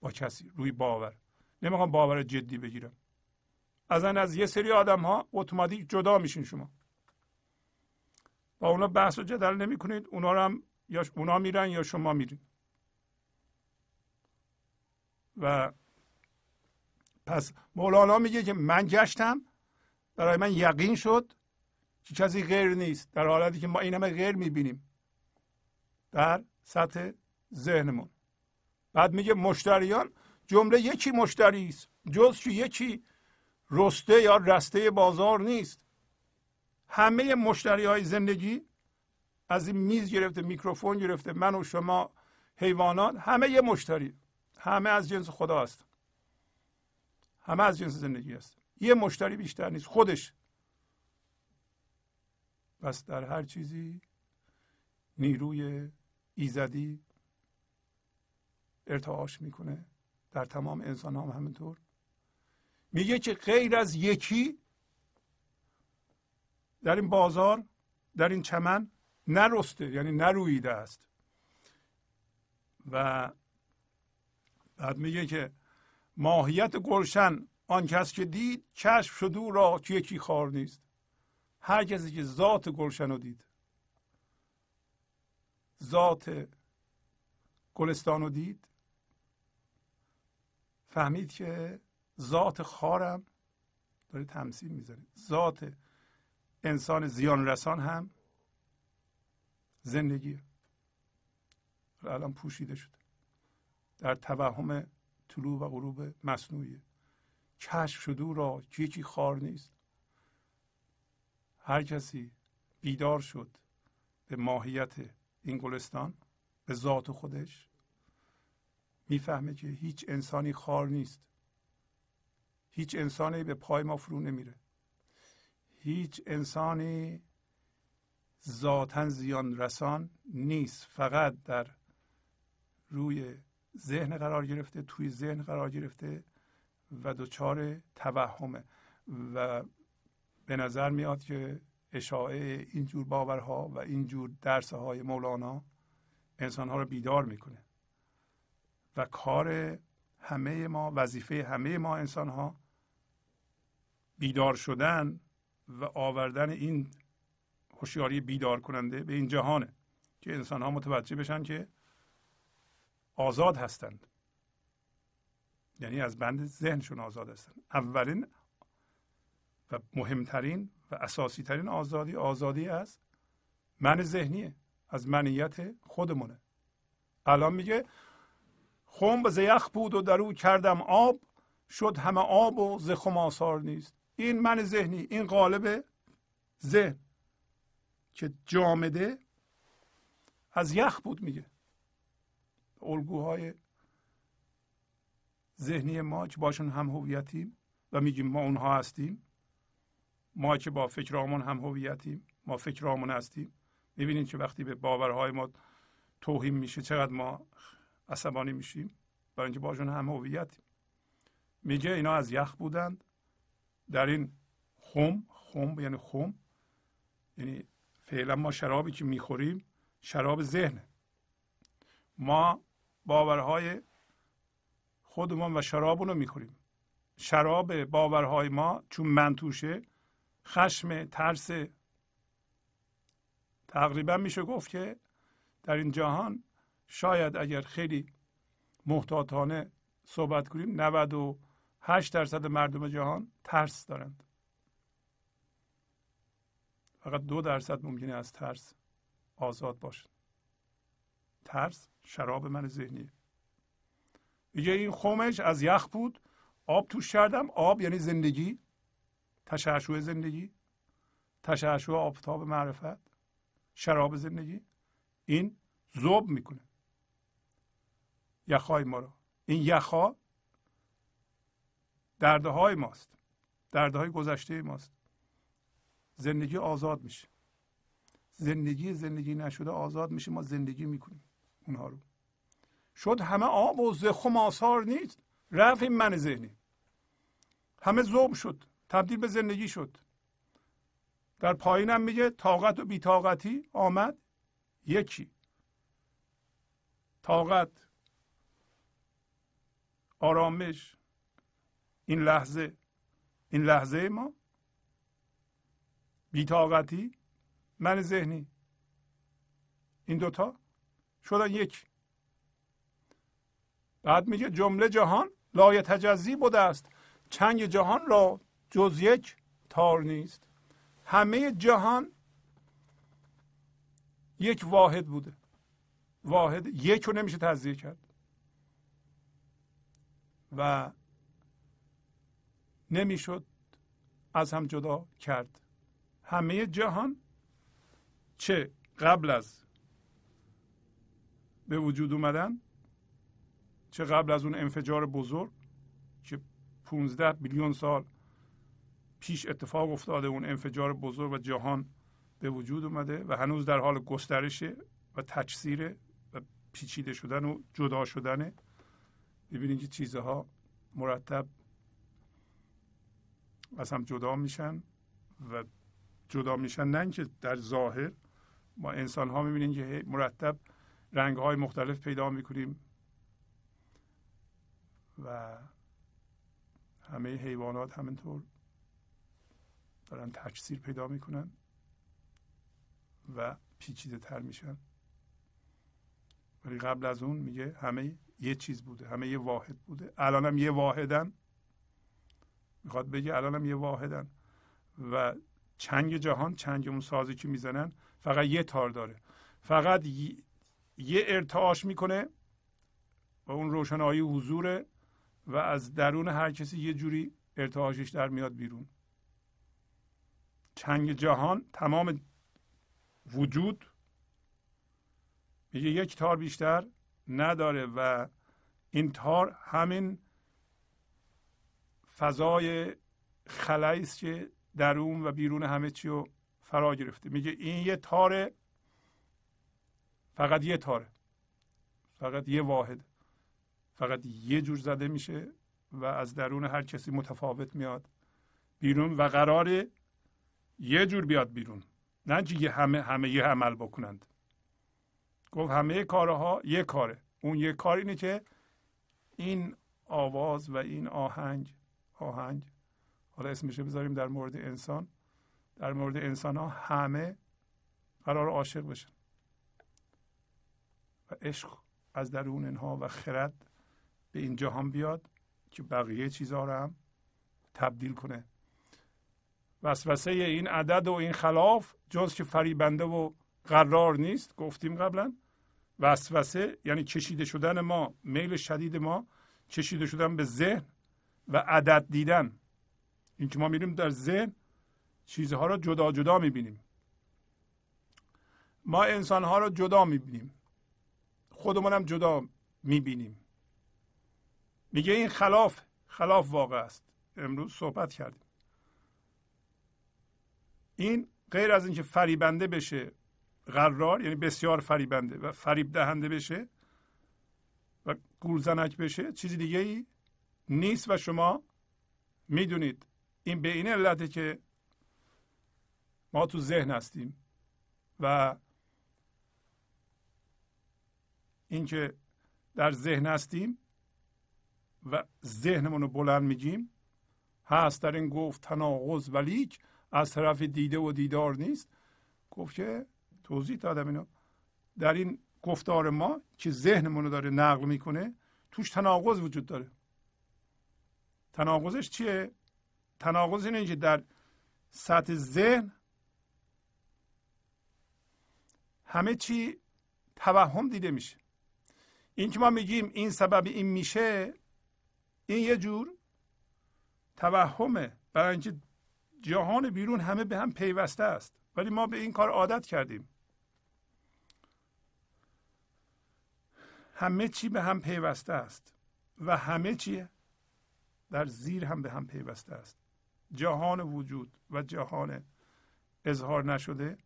با کسی روی باور. نمی‌خوام باور جدی بگیرم. از از یه سری آدم ها اتوماتیک جدا میشین شما. با اونا بحث و جدل نمی کنید اونا رو هم یا اونا میرن یا شما میرین. و پس مولانا میگه که من گشتم. برای من یقین شد که کسی غیر نیست در حالتی که ما این همه غیر می‌بینیم در سطح ذهنمون. بعد میگه مشتریان جمله یکی مشتری است جز که یکی رسته یا رسته بازار نیست. همه مشتری های زندگی از این میز گرفته میکروفون گرفته من و شما حیوانات همه یه مشتری همه از جنس خدا هست همه از جنس زندگی هست یه مشتری بیشتر نیست خودش. پس در هر چیزی نیروی ایزدی ارتعاش می‌کنه. در تمام انسان هم همینطور. میگه که غیر از یکی در این بازار در این چمن نرسته یعنی نرویده است. و بعد میگه که ماهیت گلشن آن کس که دید کشف شد او را که یکی خار نیست. هر کسی که ذات گلشن رو دید. ذات گلستان رو دید. فهمید که ذات خارم داره تمثیل می‌زنه ذات انسان زیان رسان هم زندگی. الان پوشیده شده. در توهم طلوع و غروب مصنوعی کشف شده را یکی خار نیست. هر کسی بیدار شد به ماهیت این گلستان به ذات خودش می‌فهمه که هیچ انسانی خار نیست. هیچ انسانی به پای ما فرو نمیره. هیچ انسانی ذاتا زیان رسان نیست. فقط در روی ذهن قرار گرفته توی ذهن قرار گرفته و دچار توهمه. و به نظر میاد که اشاعه اینجور باورها و اینجور درس های مولانا انسان ها رو بیدار می‌کنه. و کار همه ما وظیفه همه ما انسان ها بیدار شدن و آوردن این هوشیاری بیدار کننده به این جهانه که انسان ها متوجه بشن که آزاد هستند. یعنی از بند ذهنشون آزاد هستند اولین و مهمترین و اساسی ترین آزادی آزادی از من ذهنیه از منیت خودمونه. الان میگه خم به زیخ بود و در او کردم آب شد همه آب و زخم آثار نیست. این من ذهنی این قالب ذهن که جامده از یخ بود میگه. الگوهای ذهنی ما که باشون هم هویتیم و میگیم ما اونها هستیم ما که با فکرامون هم هویتیم ما فکرامون هستیم. می‌بینید که وقتی به باورهای ما توهین میشه چقدر ما عصبانی میشیم. برای اینکه باشون هم هویتیم. میگه اینا از یخ بودند. در این خم خم یعنی خم یعنی فعلا ما شرابی که می‌خوریم شراب ذهنه ما باورهای خودمون و شرابونو می‌خوریم. شراب باورهای ما چون من توشه خشم ترس. تقریبا میشه گفت که در این جهان شاید اگر خیلی محتاطانه صحبت کنیم 98 درصد مردم جهان ترس دارند. فقط دو درصد ممکنه از ترس آزاد باشد. ترس شراب من ذهنیه. میگه این خمش از یخ بود. آب توش کردم. آب یعنی زندگی. تشعشع زندگی. تشعشع آفتاب معرفت. شراب زندگی. این زوب می‌کنه. یخهای ما رو. این یخها درده های ماست. درده های گذشته ماست. زندگی آزاد میشه. زندگی زندگی نشده آزاد میشه. ما زندگی می‌کنیم اونها رو. شد همه آب و زخم آثار نیست. رفت این من ذهنی. همه زوب شد. تبدیل به زندگی شد. در پایینم میگه طاقت و بیتاقتی آمد. یکی. طاقت. آرامش. این لحظه. این لحظه ما. بیتاقتی من ذهنی. این دوتا. شدن یک. بعد میگه جمله جهان لای تجزی بوده است. چنگ جهان را جز یک تار نیست. همه جهان یک واحد بوده. واحد یک رو نمیشه تجزیه کرد. و نمی‌شد از هم جدا کرد. همه جهان چه قبل از به وجود اومدن چه قبل از اون انفجار بزرگ که 15 بیلیون سال پیش اتفاق افتاده اون انفجار بزرگ و جهان به وجود اومده و هنوز در حال گسترشه و تجثیر و پیچیده شدن و جدا شدنه ببینید که چیزها مرتب از هم جدا میشن و جدا میشن. نه اینکه در ظاهر ما انسان ها می‌بینیم که مرتب رنگ های مختلف پیدا می‌کنیم. و همه حیوانات همینطور دارن تکثیر پیدا می‌کنن و پیچیده تر میشن. ولی قبل از اون میگه همه یه چیز بوده همه یه واحد بوده. الانم یه واحدن. می‌خواد بگه الانم یه واحدن. و چنگ جهان چنگ اون سازی که می‌زنن فقط یه تار داره. فقط یه ارتعاش می‌کنه و اون روشنایی حضوره و از درون هر کسی یه جوری ارتعاشش در میاد بیرون. چنگ جهان تمام وجود میگه یک تار بیشتر نداره و این تار همین فضای خلایی است که درون و بیرون همه چی رو فرا گرفته. میگه این یه تاره فقط یه تاره فقط یه واحد. فقط یه جور زده میشه و از درون هر کسی متفاوت میاد بیرون و قراره یه جور بیاد بیرون. نه یه همه همه یه عمل بکنند. گفت همه کارها یه کاره. اون یه کار اینه که این آواز و این آهنگ آهنگ حالا اسمشه بذاریم در مورد انسان. در مورد انسان ها همه قرار عاشق بشن. و عشق از درون اینها و خرد به این جهان بیاد که بقیه چیزها رو هم تبدیل کنه. وسوسه این عدد و این خلاف جز که فریبنده و قرار نیست گفتیم قبلا. وسوسه یعنی کشیده شدن ما میل شدید ما کشیده شدن به ذهن و عدد دیدن. این که ما میریم در ذهن چیزها را جدا جدا می‌بینیم. ما انسان ها را جدا می‌بینیم. خودمون هم جدا می‌بینیم. میگه این خلاف خلاف واقع است. امروز صحبت کردیم. این غیر از اینکه فریبنده بشه قرار یعنی بسیار فریبنده و فریب دهنده بشه و گولزنک بشه چیزی دیگه ای نیست و شما می‌دونید. این به این علته که ما تو ذهن هستیم و اینکه در ذهن هستیم و ذهنمون رو بلند میگیم. هست در این گفت تناقض ولیک از طرف دیده و دیدار نیست. گفت که توضیح دادم اینو. در این گفتار ما که ذهنمون رو داره نقل می‌کنه توش تناقض وجود داره. تناقضش چیه؟ تناقض اینه که در سطح ذهن همه چی توهم دیده میشه. این که ما میگیم این سبب این میشه این یه جور توهمه. برای اینکه جهان بیرون همه به هم پیوسته است. ولی ما به این کار عادت کردیم. همه چی به هم پیوسته است. و همه چی در زیر هم به هم پیوسته است. جهان وجود و جهان اظهار نشده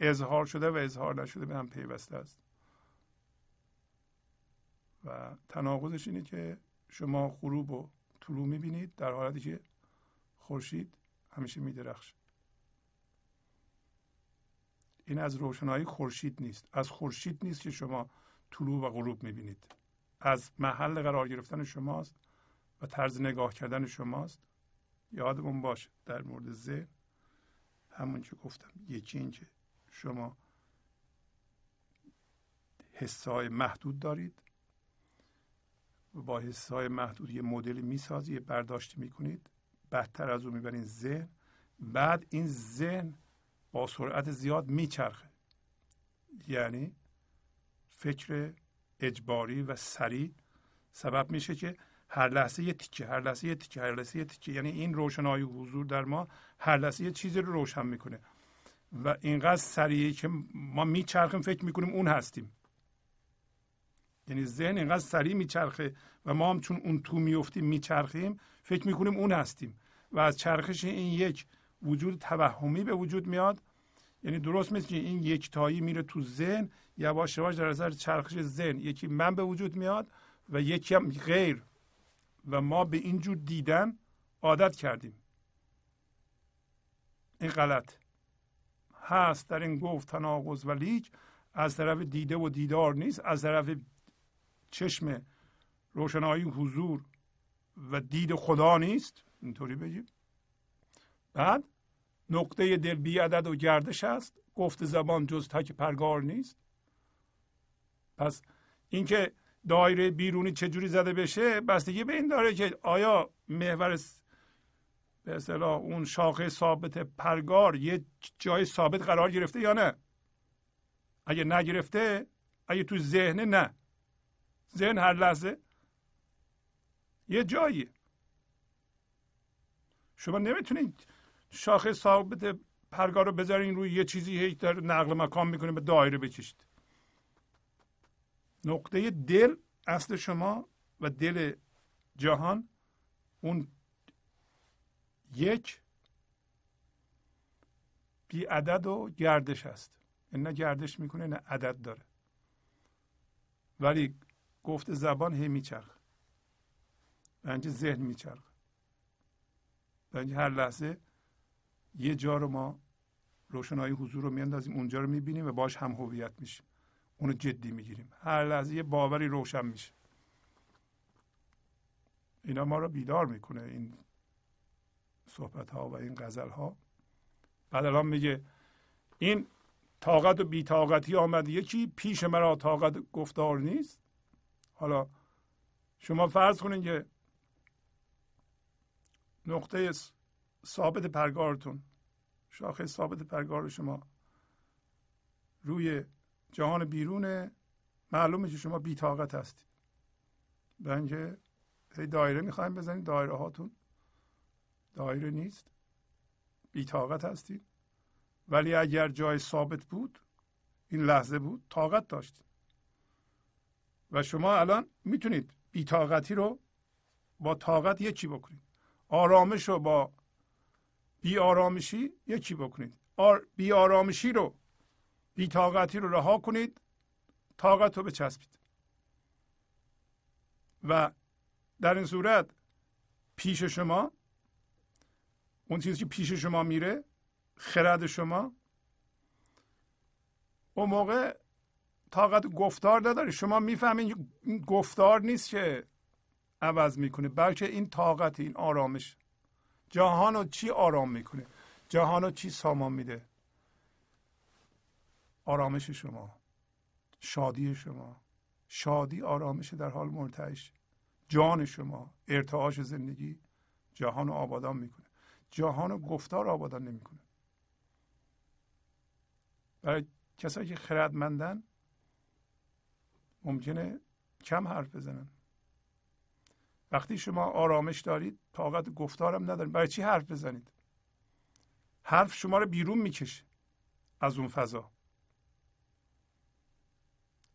اظهار شده و اظهار نشده به هم پیوسته است. و تناقضش اینه که شما غروب و طلوع می‌بینید در حالتی که خورشید همیشه میدرخشه. این از روشنایی خورشید نیست. از خورشید نیست که شما طلوع و غروب می‌بینید. از محل قرار گرفتن شماست و طرز نگاه کردن شماست. یادمون باشه در مورد ذهن همون که گفتم یکی این که شما حسای محدود دارید. با حسای محدود یه مدلی می‌سازی یه برداشتی می‌کنید بدتر از اون می‌برین ذهن. بعد این ذهن با سرعت زیاد میچرخه. یعنی فکر اجباری و سریع سبب میشه که هر لحظه یه تیکه هر لحظه یه تیکه هر لحظه یه تیکه. یعنی این روشنایی حضور در ما هر لحظه یه چیزی رو روشن می‌کنه. و اینقدر سریعه که ما میچرخیم فکر می‌کنیم اون هستیم. یعنی ذهن اینقدر سریع میچرخه و ما هم چون اون تو میفتیم میچرخیم فکر می‌کنیم اون هستیم. و از چرخش این یک وجود توهمی به وجود میاد. یعنی درست مثل این یک تایی میره تو ذهن یواش یواش در اثر چرخش ذهن. یکی من به وجود میاد و یکی هم غیر. و ما به اینجور دیدن عادت کردیم. این غلط. هست در این گفت تناقض و لیک از طرف دیده و دیدار نیست از طرف چشم روشنایی حضور و دید خدا نیست؟ اینطوری بگیم. بعد نقطه دل بی عدد و گردش است. گفت زبان جز تک پرگار نیست. پس اینکه دایره بیرونی چجوری زده بشه بستگی به این داره که آیا محور به اصطلاح اون شاخه ثابت پرگار یه جای ثابت قرار گرفته یا نه؟ اگه نگرفته اگه تو ذهن نه ذهن هر لحظه یه جایی شما نمی‌تونید شاخه ثابت پرگار رو بذارین روی یه چیزی هی در نقل مکان می‌کنه به دایره بکشید نقطه دل اصل شما و دل جهان اون یک بی عدد و گردش هست یعنی نه گردش می‌کنه نه عدد داره. ولی گفت زبان هی میچرخ بنج ذهن میچرخ بنج هر لحظه یه جا رو ما روشنایی حضور رو میاندازیم اونجا رو می‌بینیم و باش هم هویت میشیم. اونو جدی می‌گیریم. هر لحظه یه باوری روشن میشه. اینا ما رو بیدار می‌کنه این صحبت ها و این غزل ها بعد الان میگه این طاقت و بیتاقتی آمد. یکی پیش مرا طاقت گفتار نیست. حالا شما فرض کنید که نقطه ثابت پرگارتون شاخه ثابت پرگار شما روی جهان بیرونه معلومه که شما بیتاقت هستید. به اینکه دایره می‌خوایم بزنید دایره هاتون دایره نیست بیتاقت هستید. ولی اگر جای ثابت بود این لحظه بود طاقت داشتید. و شما الان می‌تونید بیتاقتی رو با طاقت یکی بکنید. آرامش رو با بی آرامشی یکی بکنید. آر بی آرامشی رو بی طاقتی رو رها کنید طاقت رو بچسبید. و در این صورت پیش شما اون چیزی که پیش شما میره خرد شما اون موقع طاقت گفتار نداره شما می‌فهمید این گفتار نیست که عوض می‌کنه بلکه این طاقت این آرامش. جهان رو چی آرام می‌کنه؟ جهان رو چی سامان میده؟ آرامش شما شادی شما. شادی آرامش در حال مرتعش. جان شما ارتعاش زندگی جهان رو آبادان می‌کنه. جهان و گفتار آبادان نمی‌کنه. برای کسایی که خردمندن ممکنه کم حرف بزنن. وقتی شما آرامش دارید طاقت گفتارم ندارید برای چی حرف بزنید؟ حرف شما رو بیرون می‌کشه از اون فضا.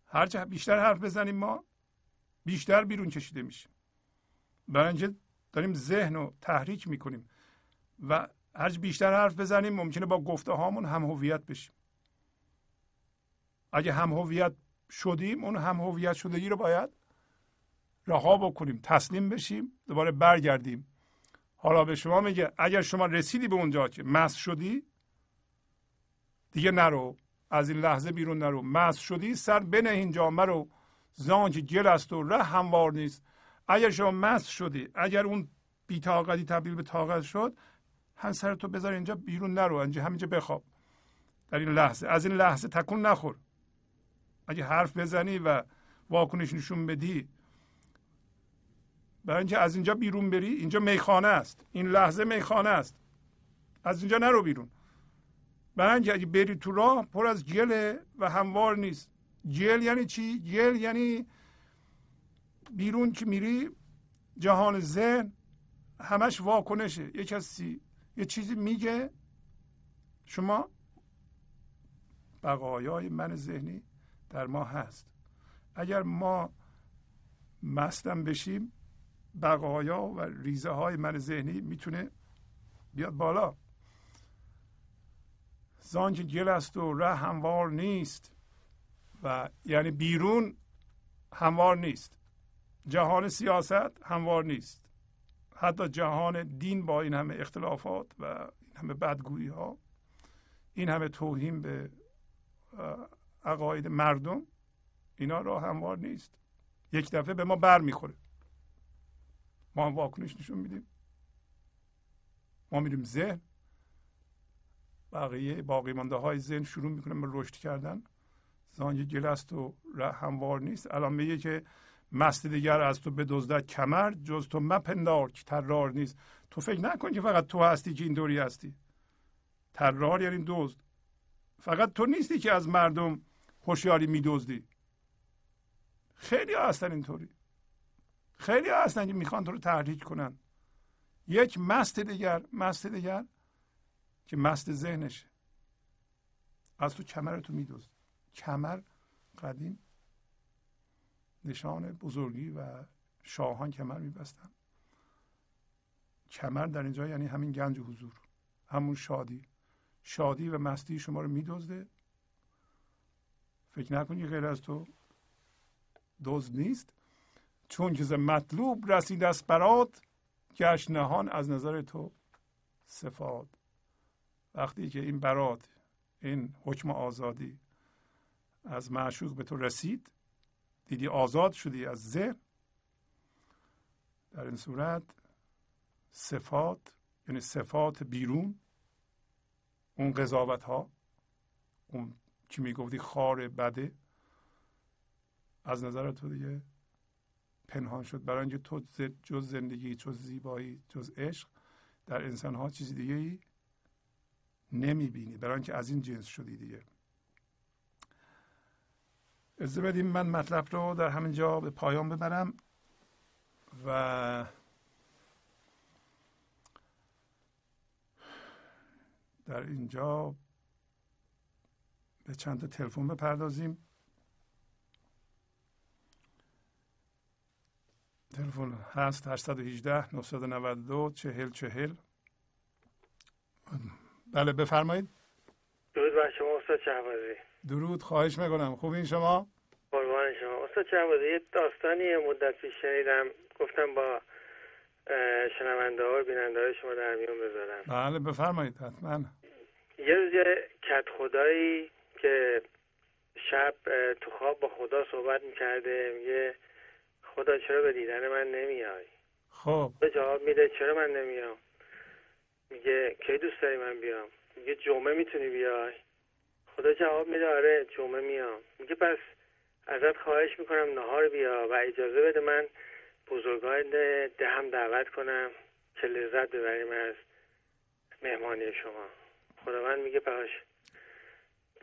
هر بیشتر حرف بزنیم ما بیشتر بیرون کشیده میشیم. برای اینکه داریم ذهن رو تحریک می‌کنیم و هر بیشتر حرف بزنیم ممکنه با گفته هامون هم هویت بشیم. اگه هم هویت شدیم اون هم هویت شدگی رو باید رها بکنیم تسلیم بشیم دوباره برگردیم. حالا به شما میگه اگر شما رسیدی به اونجا که مس شدی دیگه نرو از این لحظه بیرون نرو. مس شدی سر بنه این جامعه رو زان که گل است و ره هموار نیست. اگر شما مس شدی اگر اون بیتاقتی تبدیل به طاقت شد هم سر تو بذار اینجا بیرون نرو اینجا همینجا بخواب. در این لحظه از این لحظه تکون نخور. اگه حرف بزنی و واکنش نشون بدی برای اینکه از اینجا بیرون بری اینجا میخانه است. این لحظه میخانه است. از اینجا نرو بیرون. برای اینکه اگه بری تو راه پر از گله و هموار نیست. جل یعنی چی؟ جل یعنی بیرون که میری جهان ذهن همش واکنشه. یه کسی یه چیزی میگه شما بقایای من ذهنی در ما هست. اگر ما مستم بشیم بقایا و ریزه های من ذهنی می‌تونه بیاد بالا. زان که گل است و ره هموار نیست و یعنی بیرون هموار نیست. جهان سیاست هموار نیست. حتی جهان دین با این همه اختلافات و این همه بدگویی ها این همه توهین به عقاید مردم اینا را هموار نیست. یک دفعه به ما بر می‌خوره. ما هم واکنش نشون میدیم. ما میریم ذهن. بقیه باقی مانده های ذهن شروع می‌کنه به رشد کردن. زان گل است و هموار نیست. الان میگه که مست دیگر از تو بدزدد کمر جز تو مپندار که ترار نیست. تو فکر نکن که فقط تو هستی که اینطوری هستی. ترار یعنی دزد. فقط تو نیستی که از مردم هوشیاری میدزدی خیلی ها هستن اینطوری. خیلی ها هستن که می‌خوان تو رو تحریک کنن. یک مست دیگر مست دیگر که مست ذهنشه. از تو کمر تو میدوز کمر قدیم نشان بزرگی و شاهان کمر میبستن. کمر در اینجا یعنی همین گنج حضور همون شادی. شادی و مستی شما رو میدزده فکر نکنی غیر از تو دزد نیست؟ چون که مطلوب رسید است برات گشت نهان از نظر تو صفات. وقتی که این برات این حکم آزادی از معشوق به تو رسید دیدی آزاد شدی از ذهن. در این صورت صفات یعنی صفات بیرون اون قضاوت ها اون که می‌گفتی؟ خار بده. از نظر تو دیگه پنهان شد. برای اینکه تو جز زندگی جز زیبایی جز عشق در انسان ها چیز دیگه ای نمی‌بینی. برای اینکه از این جنس شدی دیگه. از بدیم من مطلب رو در همین جا به پایان ببرم و در اینجا به چند تا تلفن بپردازیم. تلفن هست 818 992 40 40 بله بفرمایید. درود بر شما استاد شهبازی. درود خواهش می‌کنم. خوب این شما؟ قربان شما. استاد شهبازی یه داستانی مدت پیش شنیدم. گفتم با شنونده ها و بیننده های شما در میون بذارم. بله بفرمایید حتما. یه روز یه کت خدایی که شب تو خواب با خدا صحبت می‌کرده میگه خدا چرا به دیدن من نمیای؟ خب. به جواب میده چرا من نمیام؟ میگه کی دوست داری من بیام؟ میگه جمعه می‌تونی بیای؟ خدا جواب میده آره جمعه میام. میگه پس ازت خواهش می‌کنم نهار بیا و اجازه بده من بزرگان دهم دعوت کنم که لذت ببریم از مهمانی شما. خداوند میگه پاش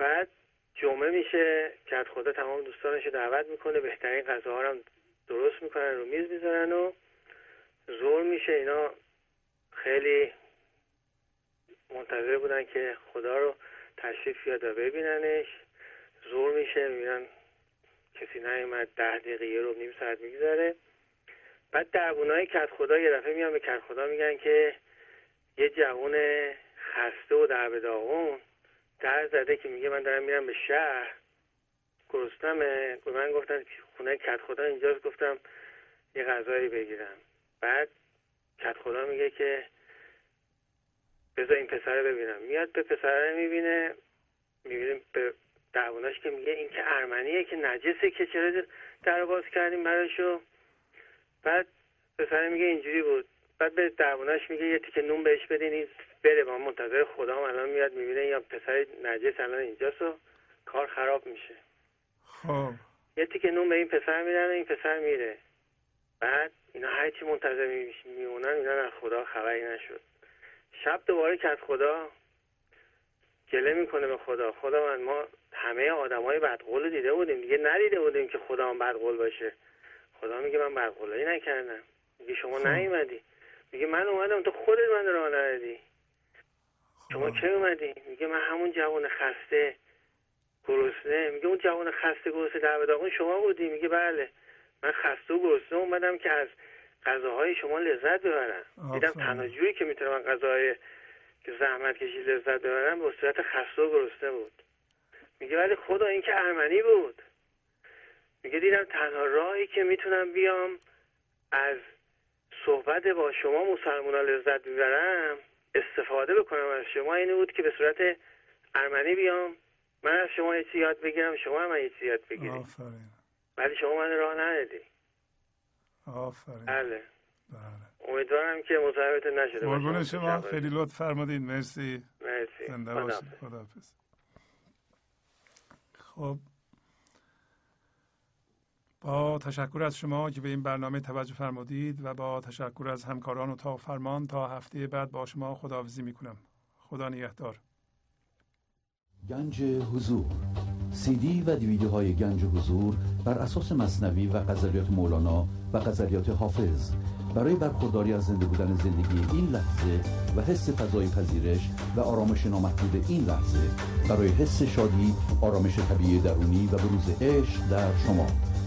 بعد جمعه میشه که خدا تمام دوستانش دعوت می‌کنه بهترین غذاها هم درست می‌کنن رو میز می‌ذارن و زور میشه. اینا خیلی منتظر بودن که خدا رو تشریف بیاد و ببیننش. زور میشه می‌بینن کسی نیومد ده دقیقه رو نیم ساعت میگذره. بعد دربونای کت خدا یه دفعه میان به کت خدا میگن که یه جوون خسته و در داغون در زده که میگه من دارم میرم به شهر. گرستمه. به من گفتن خونه کت خدا اینجاست. گفتم یه غذایی بگیرم. بعد کت خدا میگه که بذار این پسر ببینم. میاد به پسره می‌بینه. می‌بینیم به دعواناش که میگه این که ارمنیه که نجسه که چرا در باز کردیم براشو بعد پسر میگه اینجوری بود. بعد به دعواناش میگه یه تیکه نون بهش بدین این بره با منتظر خدا هم الان میاد می‌بینه یا پسر نجس الان اینجاست و کار خراب میشه. خب. یه تیکه نون به این پسر میدن و این پسر میره. بعد اینا هرچی منتظر میمونن اینا از خدا خبری نشد. شب دوباره که از خدا گله می‌کنه به خدا. خدا من ما همه آدم های بدقول دیده بودیم. دیگه ندیده بودیم که خدا هم بدقول باشه. خدا میگه من بدقولایی نکردم. میگه شما خب. نیومدی. میگه من اومدم تو خودت من راه ندادی. شما خب. کی اومدی؟ میگه من همون جوان خسته گرسنه. میگه اون جوان خسته گرسنه در داغون شما بودی. میگه بله. من خسته و گرسنه اومدم که از غذاهای شما لذت ببرم. دیدم. تنها جوری که می‌تونم غذاهای که زحمت کشی لذت ببرم به صورت خسته و گرسنه بود. میگه ولی خدا این که ارمنی بود. میگه دیدم تنها راهی که می‌تونم بیام از صحبت با شما مسلمان لذت ببرم استفاده بکنم از شما اینه بود که به صورت ارمنی بیام. من از شما یه یاد بگیرم شما هم یه چیزی یاد بگیرید. آفرین. ولی شما من راه ندادی آفرین. بله. بله. امیدوارم که مزاحمتون نشده. قربون شما. خیلی لطف فرمودین مرسی. مرسی. زنده. باشید. خداحافظ خب. با تشکر از شما که به این برنامه توجه فرمودید و با تشکر از همکاران اتاق فرمان تا هفته بعد با شما خداحافظی می‌کنم. خدا نگهدار. گنج حضور. سی دی و دیویدیو های گنج حضور بر اساس مصنوی و غزلیات مولانا و غزلیات حافظ. برای برخورداری از زنده بودن زندگی این لحظه و حس فضای پذیرش و آرامش نامحدود این لحظه برای حس شادی آرامش طبیعی درونی و بروز عشق در شما.